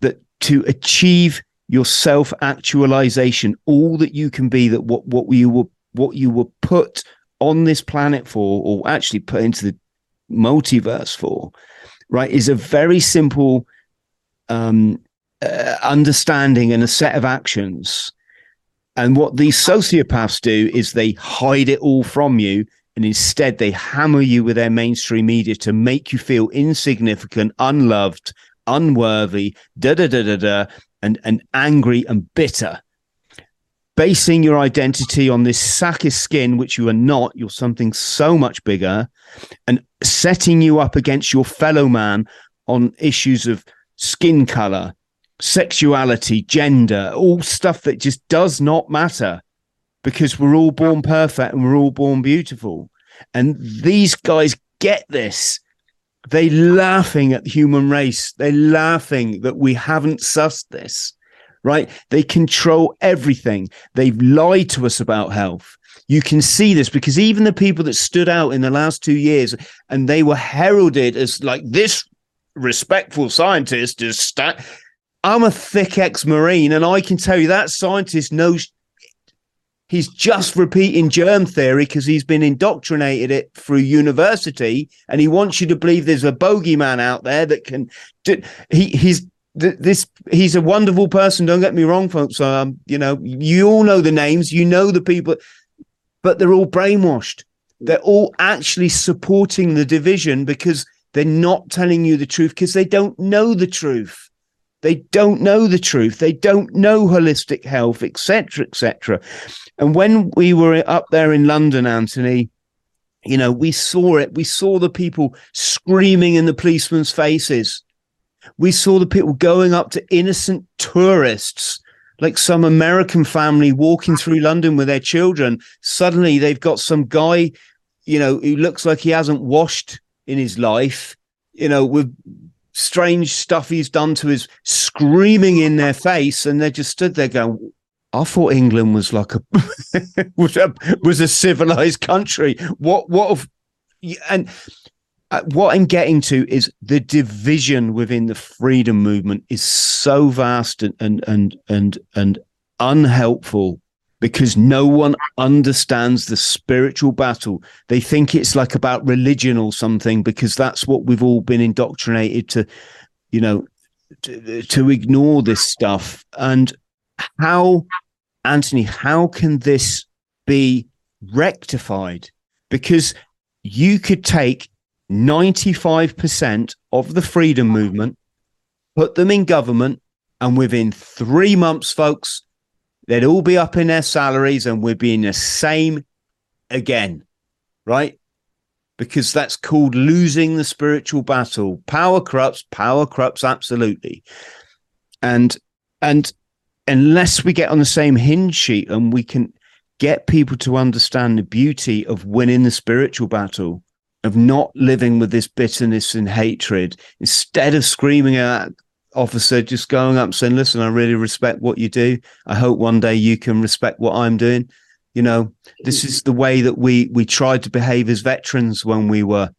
that to achieve your self actualization, all that you can be, that what what you were what you were put on this planet for, or actually put into the multiverse for, right, is a very simple um, uh, understanding and a set of actions. And what these sociopaths do is they hide it all from you. And instead, they hammer you with their mainstream media to make you feel insignificant, unloved, unworthy, da da da da da, and, and angry and bitter. Basing your identity on this sack of skin, which you are not, you're something so much bigger, and setting you up against your fellow man on issues of skin color, sexuality, gender, all stuff that just does not matter because we're all born perfect and we're all born beautiful. And these guys get this. They laughing at the human race. They're laughing that we haven't sussed this, right? They control everything. They've lied to us about health. You can see this because even the people that stood out in the last two years and they were heralded as like this respectful scientist is sta- I'm a thick ex-marine, and I can tell you that scientist knows he's just repeating germ theory because he's been indoctrinated it through university, and he wants you to believe there's a bogeyman out there that can. Do, he he's this he's a wonderful person. Don't get me wrong, folks. Um, you know, you all know the names, you know the people, but they're all brainwashed. They're all actually supporting the division because they're not telling you the truth because they don't know the truth. They don't know the truth. They don't know holistic health, etc., etc. And when we were up there in London, Anthony, you know, we saw it. We saw the people screaming in the policemen's faces. We saw the people going up to innocent tourists, like some American family walking through London with their children. Suddenly they've got some guy, you know, who looks like he hasn't washed in his life, you know, with strange stuff he's done to his screaming in their face, and they just stood there going, I thought England was like a was a was a civilized country. What what of and uh, what I'm getting to is the division within the freedom movement is so vast and and and and, and unhelpful because no one understands the spiritual battle. They think it's like about religion or something because that's what we've all been indoctrinated to, you know, to, to ignore this stuff. And how, Anthony, how can this be rectified? Because you could take 95% of the freedom movement, put them in government, and within three months, folks, They'd all be up in their salaries and we'd be in the same again, right? Because that's called losing the spiritual battle. Power corrupts, power corrupts absolutely. And and unless we get on the same hinge sheet and we can get people to understand the beauty of winning the spiritual battle, of not living with this bitterness and hatred, instead of screaming at officer just going up saying, listen, I really respect what you do. I hope one day you can respect what I'm doing. You know, this is the way that we we tried to behave as veterans when we were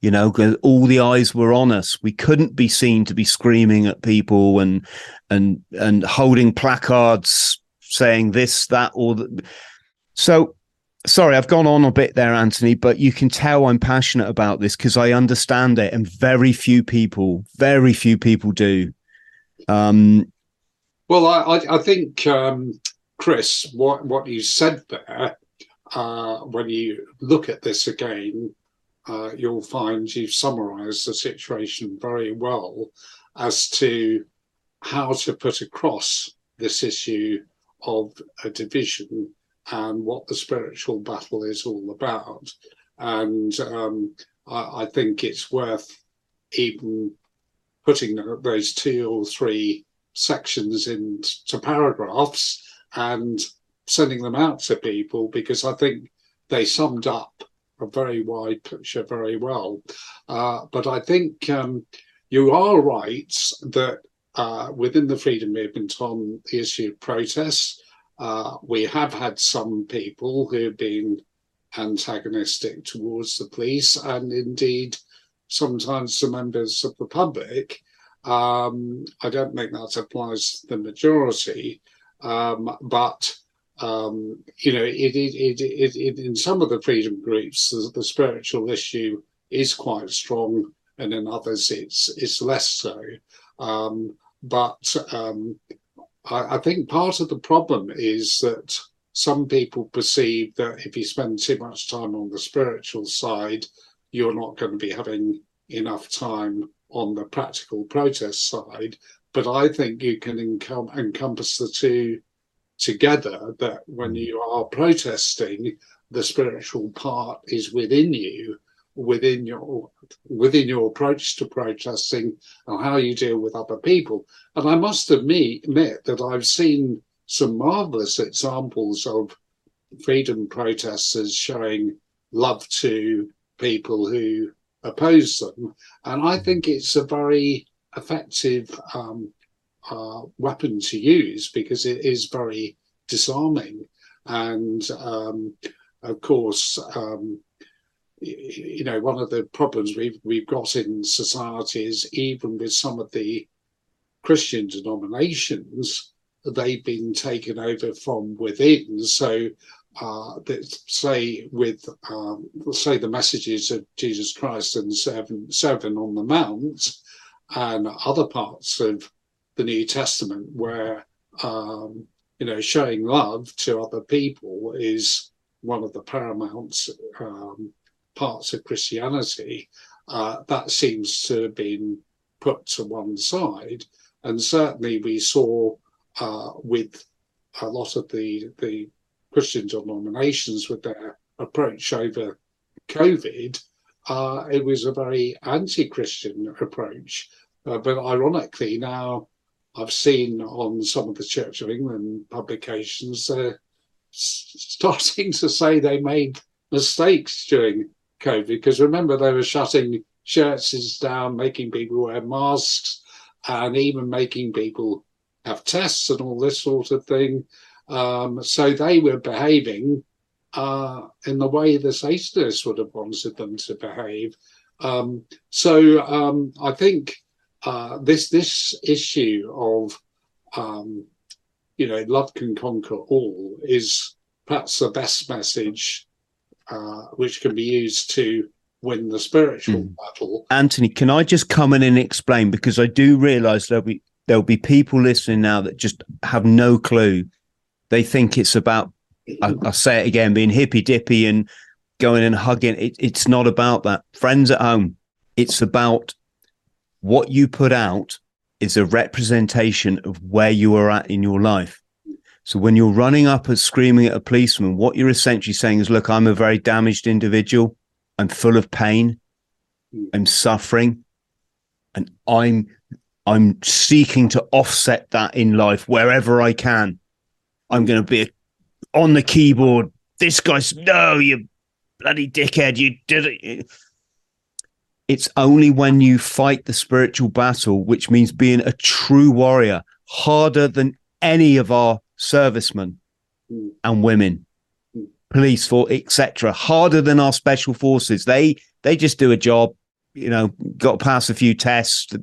you know, because all the eyes were on us. We couldn't be seen to be screaming at people and and and holding placards saying this, that, or the. So, sorry, I've gone on a bit there, Anthony, but you can tell I'm passionate about this because I understand it, and very few people, very few people do. Um, well, I, I think, um, Chris, what what you said there, uh, when you look at this again, uh, you'll find you've summarised the situation very well as to how to put across this issue of a division and what the spiritual battle is all about. And um, I, I, think it's worth even putting those two or three sections into paragraphs and sending them out to people because I think they summed up a very wide picture very well. Uh, but I think um, you are right that uh, within the freedom movement on the issue of protests, uh, we have had some people who have been antagonistic towards the police, and indeed sometimes the members of the public. Um, I don't think that applies to the majority, um, but um, you know, it, it, it, it, in some of the freedom groups, the, the, spiritual issue is quite strong, and in others, it's it's less so. Um, but um, I, I think part of the problem is that some people perceive that if you spend too much time on the spiritual side, you're not going to be having enough time on the practical protest side. But I think you can encom- encompass the two together that when mm. you are protesting, the spiritual part is within you, within your within your approach to protesting and how you deal with other people. And I must admit, admit that I've seen some marvelous examples of freedom protesters showing love to people who oppose them. And I think it's a very effective um, uh, weapon to use because it is very disarming. And um, of course, um, you know, one of the problems we've we've got in society is even with some of the Christian denominations, they've been taken over from within. So, uh, that say with um, say the messages of Jesus Christ and sermon sermon on the Mount, and other parts of the New Testament where um, you know showing love to other people is one of the paramount um, parts of Christianity. Uh, that seems to have been put to one side, and certainly we saw uh, with a lot of the the Christian denominations with their approach over COVID, uh, it was a very anti-Christian approach. Uh, but ironically, now I've seen on some of the Church of England publications, starting to say they made mistakes during COVID. Because remember, they were shutting churches down, making people wear masks, and even making people have tests and all this sort of thing. Um, so they were behaving uh, in the way the Satanists would have wanted them to behave. Um, so um, I think uh, this this issue of um, you know love can conquer all is perhaps the best message uh, which can be used to win the spiritual mm. battle. Anthony, can I just come in and explain because I do realise there'll be there'll be people listening now that just have no clue. They think it's about I, will say it again, being hippy dippy and going and hugging. It, it's not about that. Friends at home, it's about what you put out is a representation of where you are at in your life. So when you're running up and screaming at a policeman, what you're essentially saying is, look, I'm a very damaged individual. I'm full of pain. I'm suffering. And I'm I'm seeking to offset that in life wherever I can. I'm going to be on the keyboard. This guy's no, you bloody dickhead. You did it it's only when you fight the spiritual battle, which means being a true warrior, harder than any of our servicemen and women. police force, etc., harder than our special forces. They they just do a job, you know, got to pass a few tests,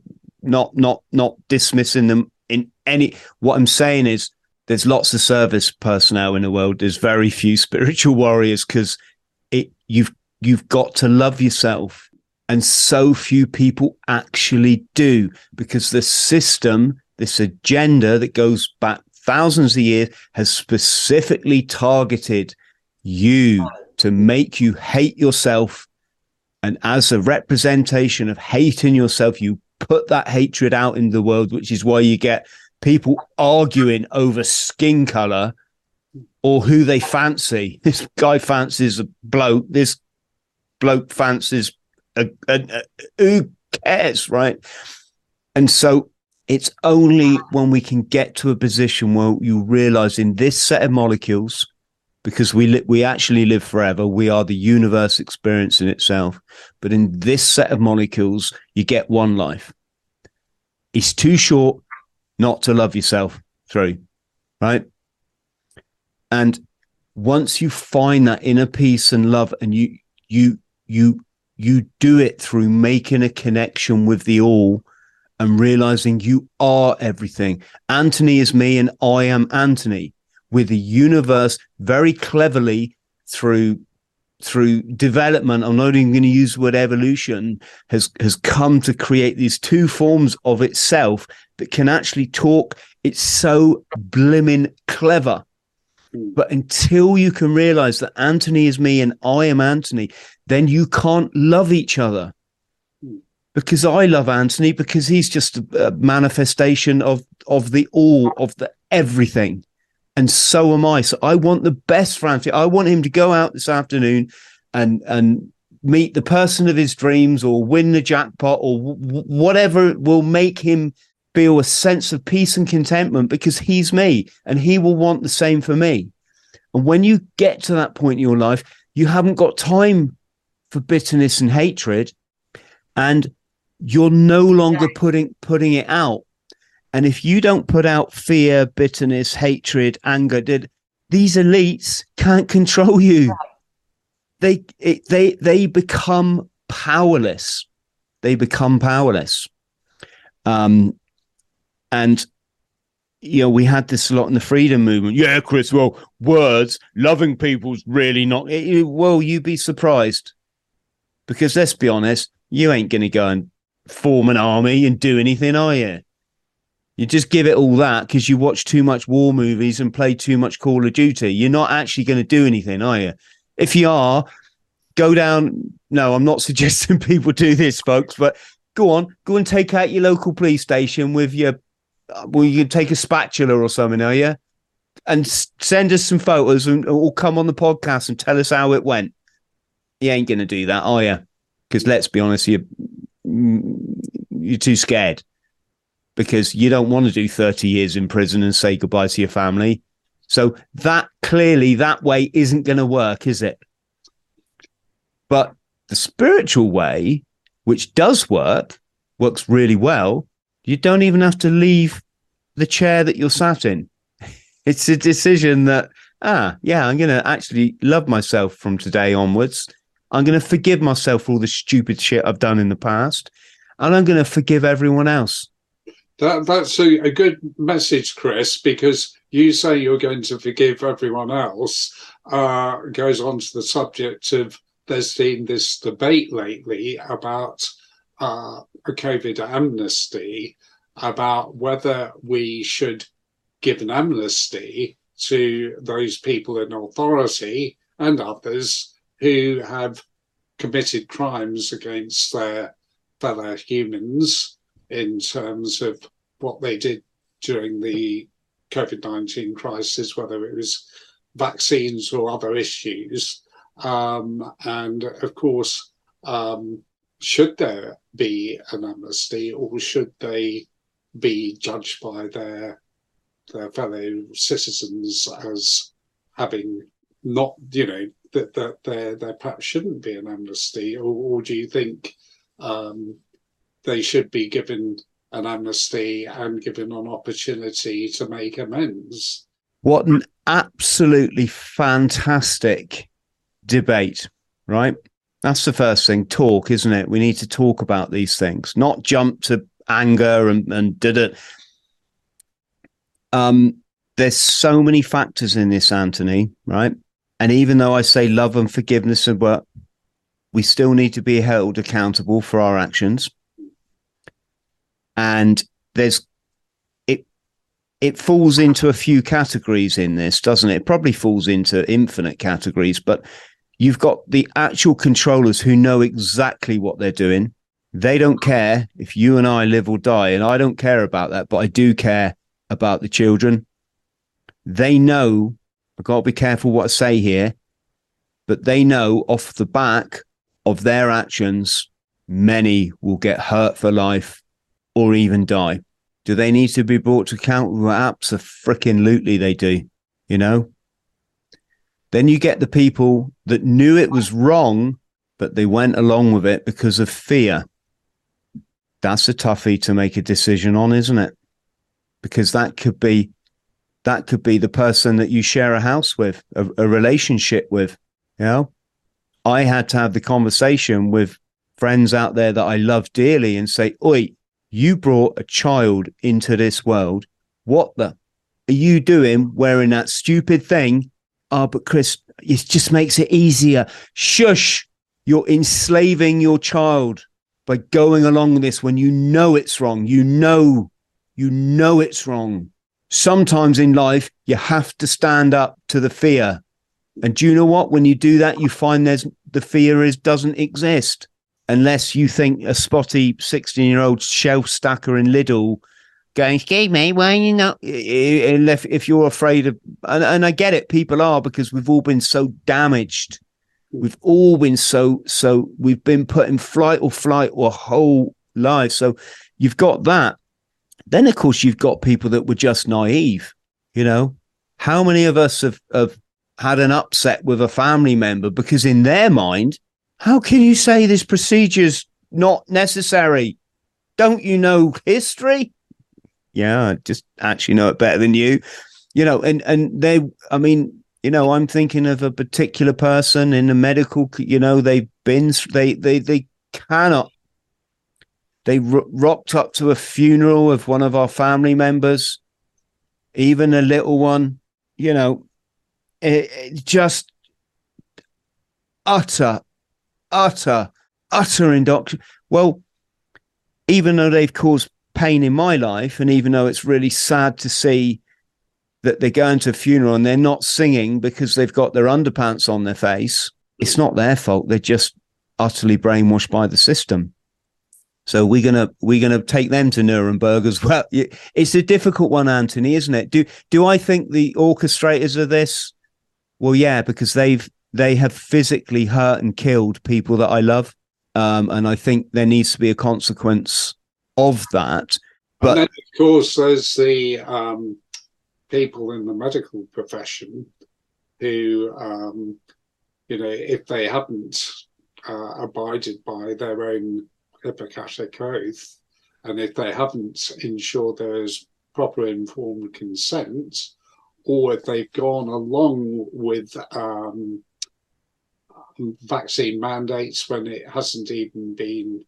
not not not dismissing them in any. What I'm saying is, there's lots of service personnel in the world. There's very few spiritual warriors because it you've you've got to love yourself, and so few people actually do because the system, this agenda that goes back thousands of years, has specifically targeted you to make you hate yourself. And as a representation of hating yourself, you put that hatred out in the world, which is why you get people arguing over skin color or who they fancy. This guy fancies a bloke. This bloke fancies who cares, right? And so it's only when we can get to a position where you realize in this set of molecules, because we li- we actually live forever, we are the universe experience in itself. But in this set of molecules, you get one life. It's too short not to love yourself through, right? And once you find that inner peace and love, and you you you you do it through making a connection with the all and realizing you are everything. Anthony is me and I am Anthony with the universe very cleverly through through development, I'm not even going to use the word evolution, has has come to create these two forms of itself that can actually talk. It's so blimmin' clever. Hmm. But until you can realize that Anthony is me and I am Anthony, then you can't love each other. Hmm. Because I love Anthony because he's just a, a manifestation of of the all of the everything and so am I. So I want the best for Anthony. I want him to go out this afternoon and and meet the person of his dreams, or win the jackpot, or w- whatever will make him feel a sense of peace and contentment because he's me, and he will want the same for me. And when you get to that point in your life, you haven't got time for bitterness and hatred, and you're no longer putting putting it out and if you don't put out fear, bitterness, hatred, anger, did these elites can't control you. They it, they they become powerless. They become powerless. Um, and you know, we had this a lot in the freedom movement. Yeah, Chris. Well, words, loving people's really not. It, well, you'd be surprised because let's be honest, you ain't going to go and form an army and do anything, are you? You just give it all that because you watch too much war movies and play too much Call of Duty. You're not actually going to do anything, are you? If you are, go down. No, I'm not suggesting people do this, folks, but go on, go and take out your local police station with your, well, you take a spatula or something, are you? And send us some photos and or come on the podcast and tell us how it went. You ain't to do that, are you? Because let's be honest, you mm, you're too scared because you don't want to do 30 years in prison and say goodbye to your family. So that clearly that way isn't going to work, is it? But the spiritual way, which does work, works really well. You don't even have to leave the chair that you're sat in. It's a decision that, ah, yeah, I'm going to actually love myself from today onwards. I'm going to forgive myself for all the stupid shit I've done in the past. And I'm going to forgive everyone else. That that's a, a good message, Chris, because you say you're going to forgive everyone else. Uh, goes on to the subject of there's been this debate lately about uh, a COVID amnesty, about whether we should give an amnesty to those people in authority and others who have committed crimes against their fellow humans in terms of what they did during the COVID 19 crisis, whether it was vaccines or other issues. Um, and of course, um, should there be an amnesty or should they be judged by their their fellow citizens as having not, you know, that, that there there perhaps shouldn't be an amnesty, or, or do you think um, they should be given an amnesty and given an opportunity to make amends. What an absolutely fantastic debate, right? That's the first thing. Talk, isn't it? We need to talk about these things, not jump to anger and, and did it. Um, there's so many factors in this, Anthony, right? And even though I say love and forgiveness and what we still need to be held accountable for our actions. And there's it it falls into a few categories in this, doesn't it? It probably falls into infinite categories, but you've got the actual controllers who know exactly what they're doing. They don't care if you and I live or die, and I don't care about that, but I do care about the children. They know, I've got to be careful what I say here, but they know off the back of their actions, many will get hurt for life or even die. Do they need to be brought to account? Absolutely they do, you know? Then you get the people that knew it was wrong, but they went along with it because of fear. That's a toughie to make a decision on, isn't it? Because that could be that could be the person that you share a house with, a, a relationship with, you know? I had to have the conversation with friends out there that I love dearly and say, Oi, you brought a child into this world. What the are you doing wearing that stupid thing? Oh, but Chris, it just makes it easier. Shush. You're enslaving your child by going along this when you know it's wrong. You know, you know it's wrong. Sometimes in life, you have to stand up to the fear and do you know what? When you do that, you find there's the fear is doesn't exist unless you think a spotty 16 year old shelf stacker in Lidl going, excuse me, why are you not? If, if you're afraid of, and, and I get it, people are because we've all been so damaged. We've all been so, so we've been put in flight or flight or whole life. So you've got that. Then, of course, you've got people that were just naive. You know, how many of us have, have had an upset with a family member because in their mind, how can you say this procedure's not necessary? Don't you know history? Yeah, just actually know it better than you. You know, and and they, I mean, you know, I'm thinking of a particular person in the medical. You know, they've been, they they they cannot. They rocked up to a funeral of one of our family members, even a little one. You know, it, it just utter, utter, utter indoctrination. Well, even though they've caused pain in my life, and even though it's really sad to see that they're going to a funeral and they're not singing because they've got their underpants on their face, it's not their fault. They're just utterly brainwashed by the system. So we're gonna we're gonna take them to Nuremberg as well. It's a difficult one, Anthony, isn't it? Do do I think the orchestrators of this well, yeah, because they've they have physically hurt and killed people that I love, um, and I think there needs to be a consequence of that. But of course, there's the um, people in the medical profession who, um, you know, if they haven't uh, abided by their own Hippocratic oath, and if they haven't ensured there's proper informed consent, or if they've gone along with um, vaccine mandates when it hasn't even been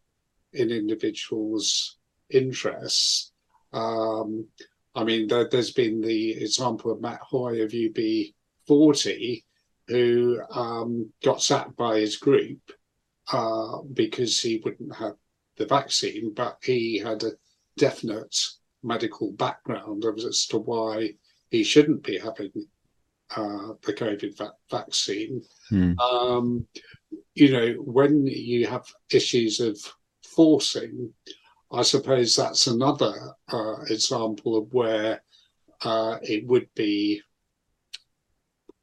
in individuals' interests. Um, I mean, there, has been the example of Matt Doyle of UB40, who um, got sacked by his group uh, because he wouldn't have the vaccine, but he had a definite medical background as to why he shouldn't be having uh, the COVID va- vaccine. Hmm. Um, you know, when you have issues of forcing, I suppose that's another uh, example of where uh, it would be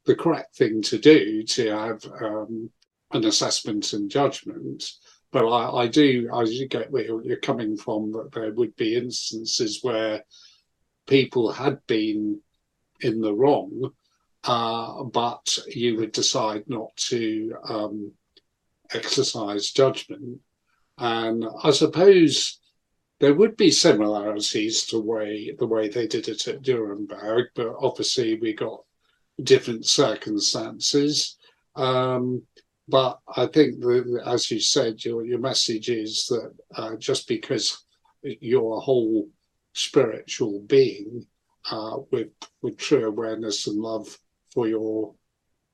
the correct thing to do to have um, an assessment and judgment. But I, I do, do get where you're coming from that there would be instances where people had been in the wrong, uh, but you would decide not to um, exercise judgment. And I suppose there would be similarities to way the way they did it at Nuremberg, but obviously we got different circumstances. Um, but I think that, as you said, your your message is that uh, just because you're a whole spiritual being uh, with with true awareness and love for your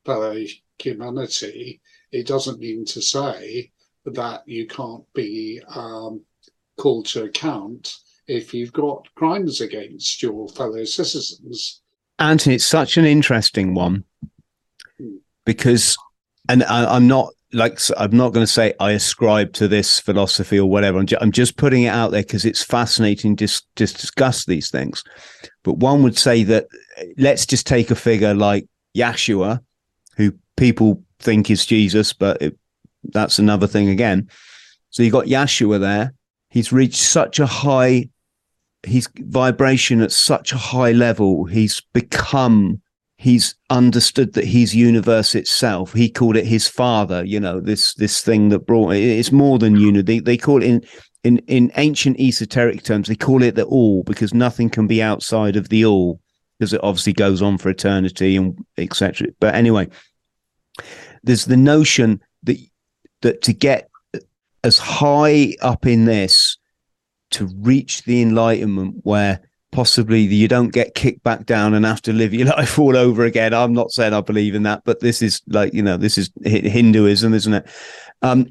fellow humanity, it doesn't mean to say that you can't be um, called to account if you've got crimes against your fellow citizens. Anthony, it's such an interesting one hmm. because, and I, am not like I'm not going to say I ascribe to this philosophy or whatever. I'm, ju- I'm just putting it out there because it's fascinating to dis- discuss these things. But one would say that eh, let's just take a figure like Yeshua, who people think is Jesus, but it, that's another thing again. So you got Yeshua there. He's reached such a high, his vibration at such a high level. He's become, he's understood that he's universe itself. He called it his father. You know this this thing that brought it's more than unity. They call it in in in ancient esoteric terms. They call it the all because nothing can be outside of the all because it obviously goes on for eternity and etc. But anyway, there's the notion that that to get as high up in this to reach the enlightenment where possibly you don't get kicked back down and have to live your life all over again. I'm not saying I believe in that, but this is like, you know, this is Hinduism, isn't it? Um,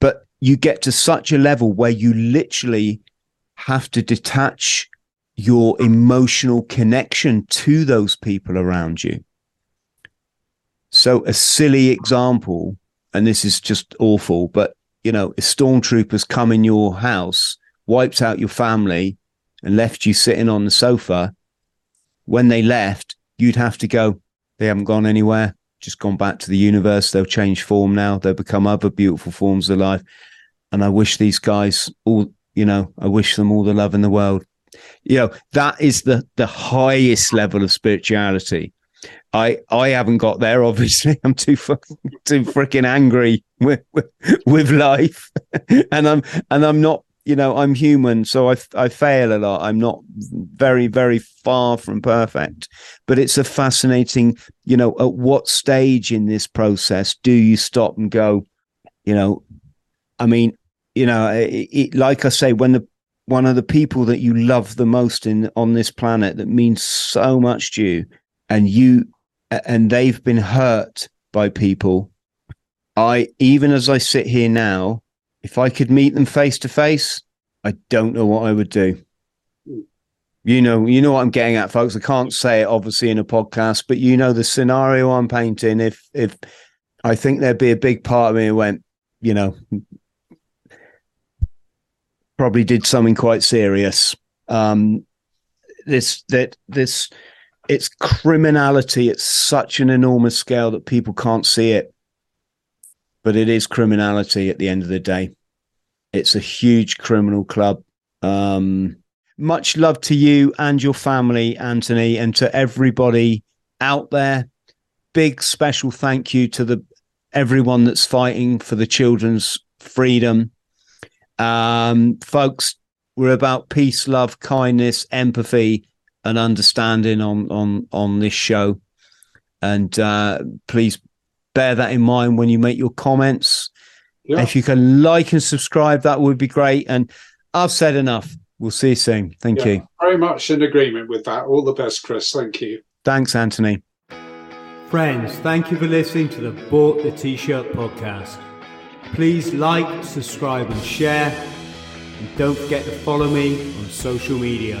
but you get to such a level where you literally have to detach your emotional connection to those people around you. So a silly example, and this is just awful, but you know, if stormtroopers come in your house, wiped out your family, and left you sitting on the sofa, when they left, you'd have to go, they haven't gone anywhere, just gone back to the universe. They'll change form now. They'll become other beautiful forms of life. And I wish these guys all, you know, I wish them all the love in the world. You know, that is the the highest level of spirituality. I I haven't got there. Obviously, I'm too fucking too freaking angry with, with, with life, and I'm and I'm not. You know, I'm human, so I I fail a lot. I'm not very very far from perfect, but it's a fascinating. You know, at what stage in this process do you stop and go? You know, I mean, you know, it, it, like I say, when the one of the people that you love the most in on this planet that means so much to you and you and they've been hurt by people. I even as i sit here now if i could meet them face to face i don't know what i would do. You know you know what i'm getting at folks. I can't say it obviously in a podcast but you know the scenario i'm painting. If if i think there'd be a big part of me who went you know probably did something quite serious. Um this that this it's criminality at such an enormous scale that people can't see it. But it is criminality at the end of the day. It's a huge criminal club. Um, much love to you and your family, Anthony, and to everybody out there. Big special thank you to the everyone that's fighting for the children's freedom. Um, folks, we're about peace, love, kindness, empathy, and understanding on on on this show. And uh, please bear that in mind when you make your comments. Yeah. If you can like and subscribe, that would be great. And I've said enough. We'll see you soon. Thank yeah, you. Very much in agreement with that. All the best, Chris. Thank you. Thanks, Anthony. Friends, thank you for listening to the Bought the T-Shirt podcast. Please like, subscribe, and share. And don't forget to follow me on social media.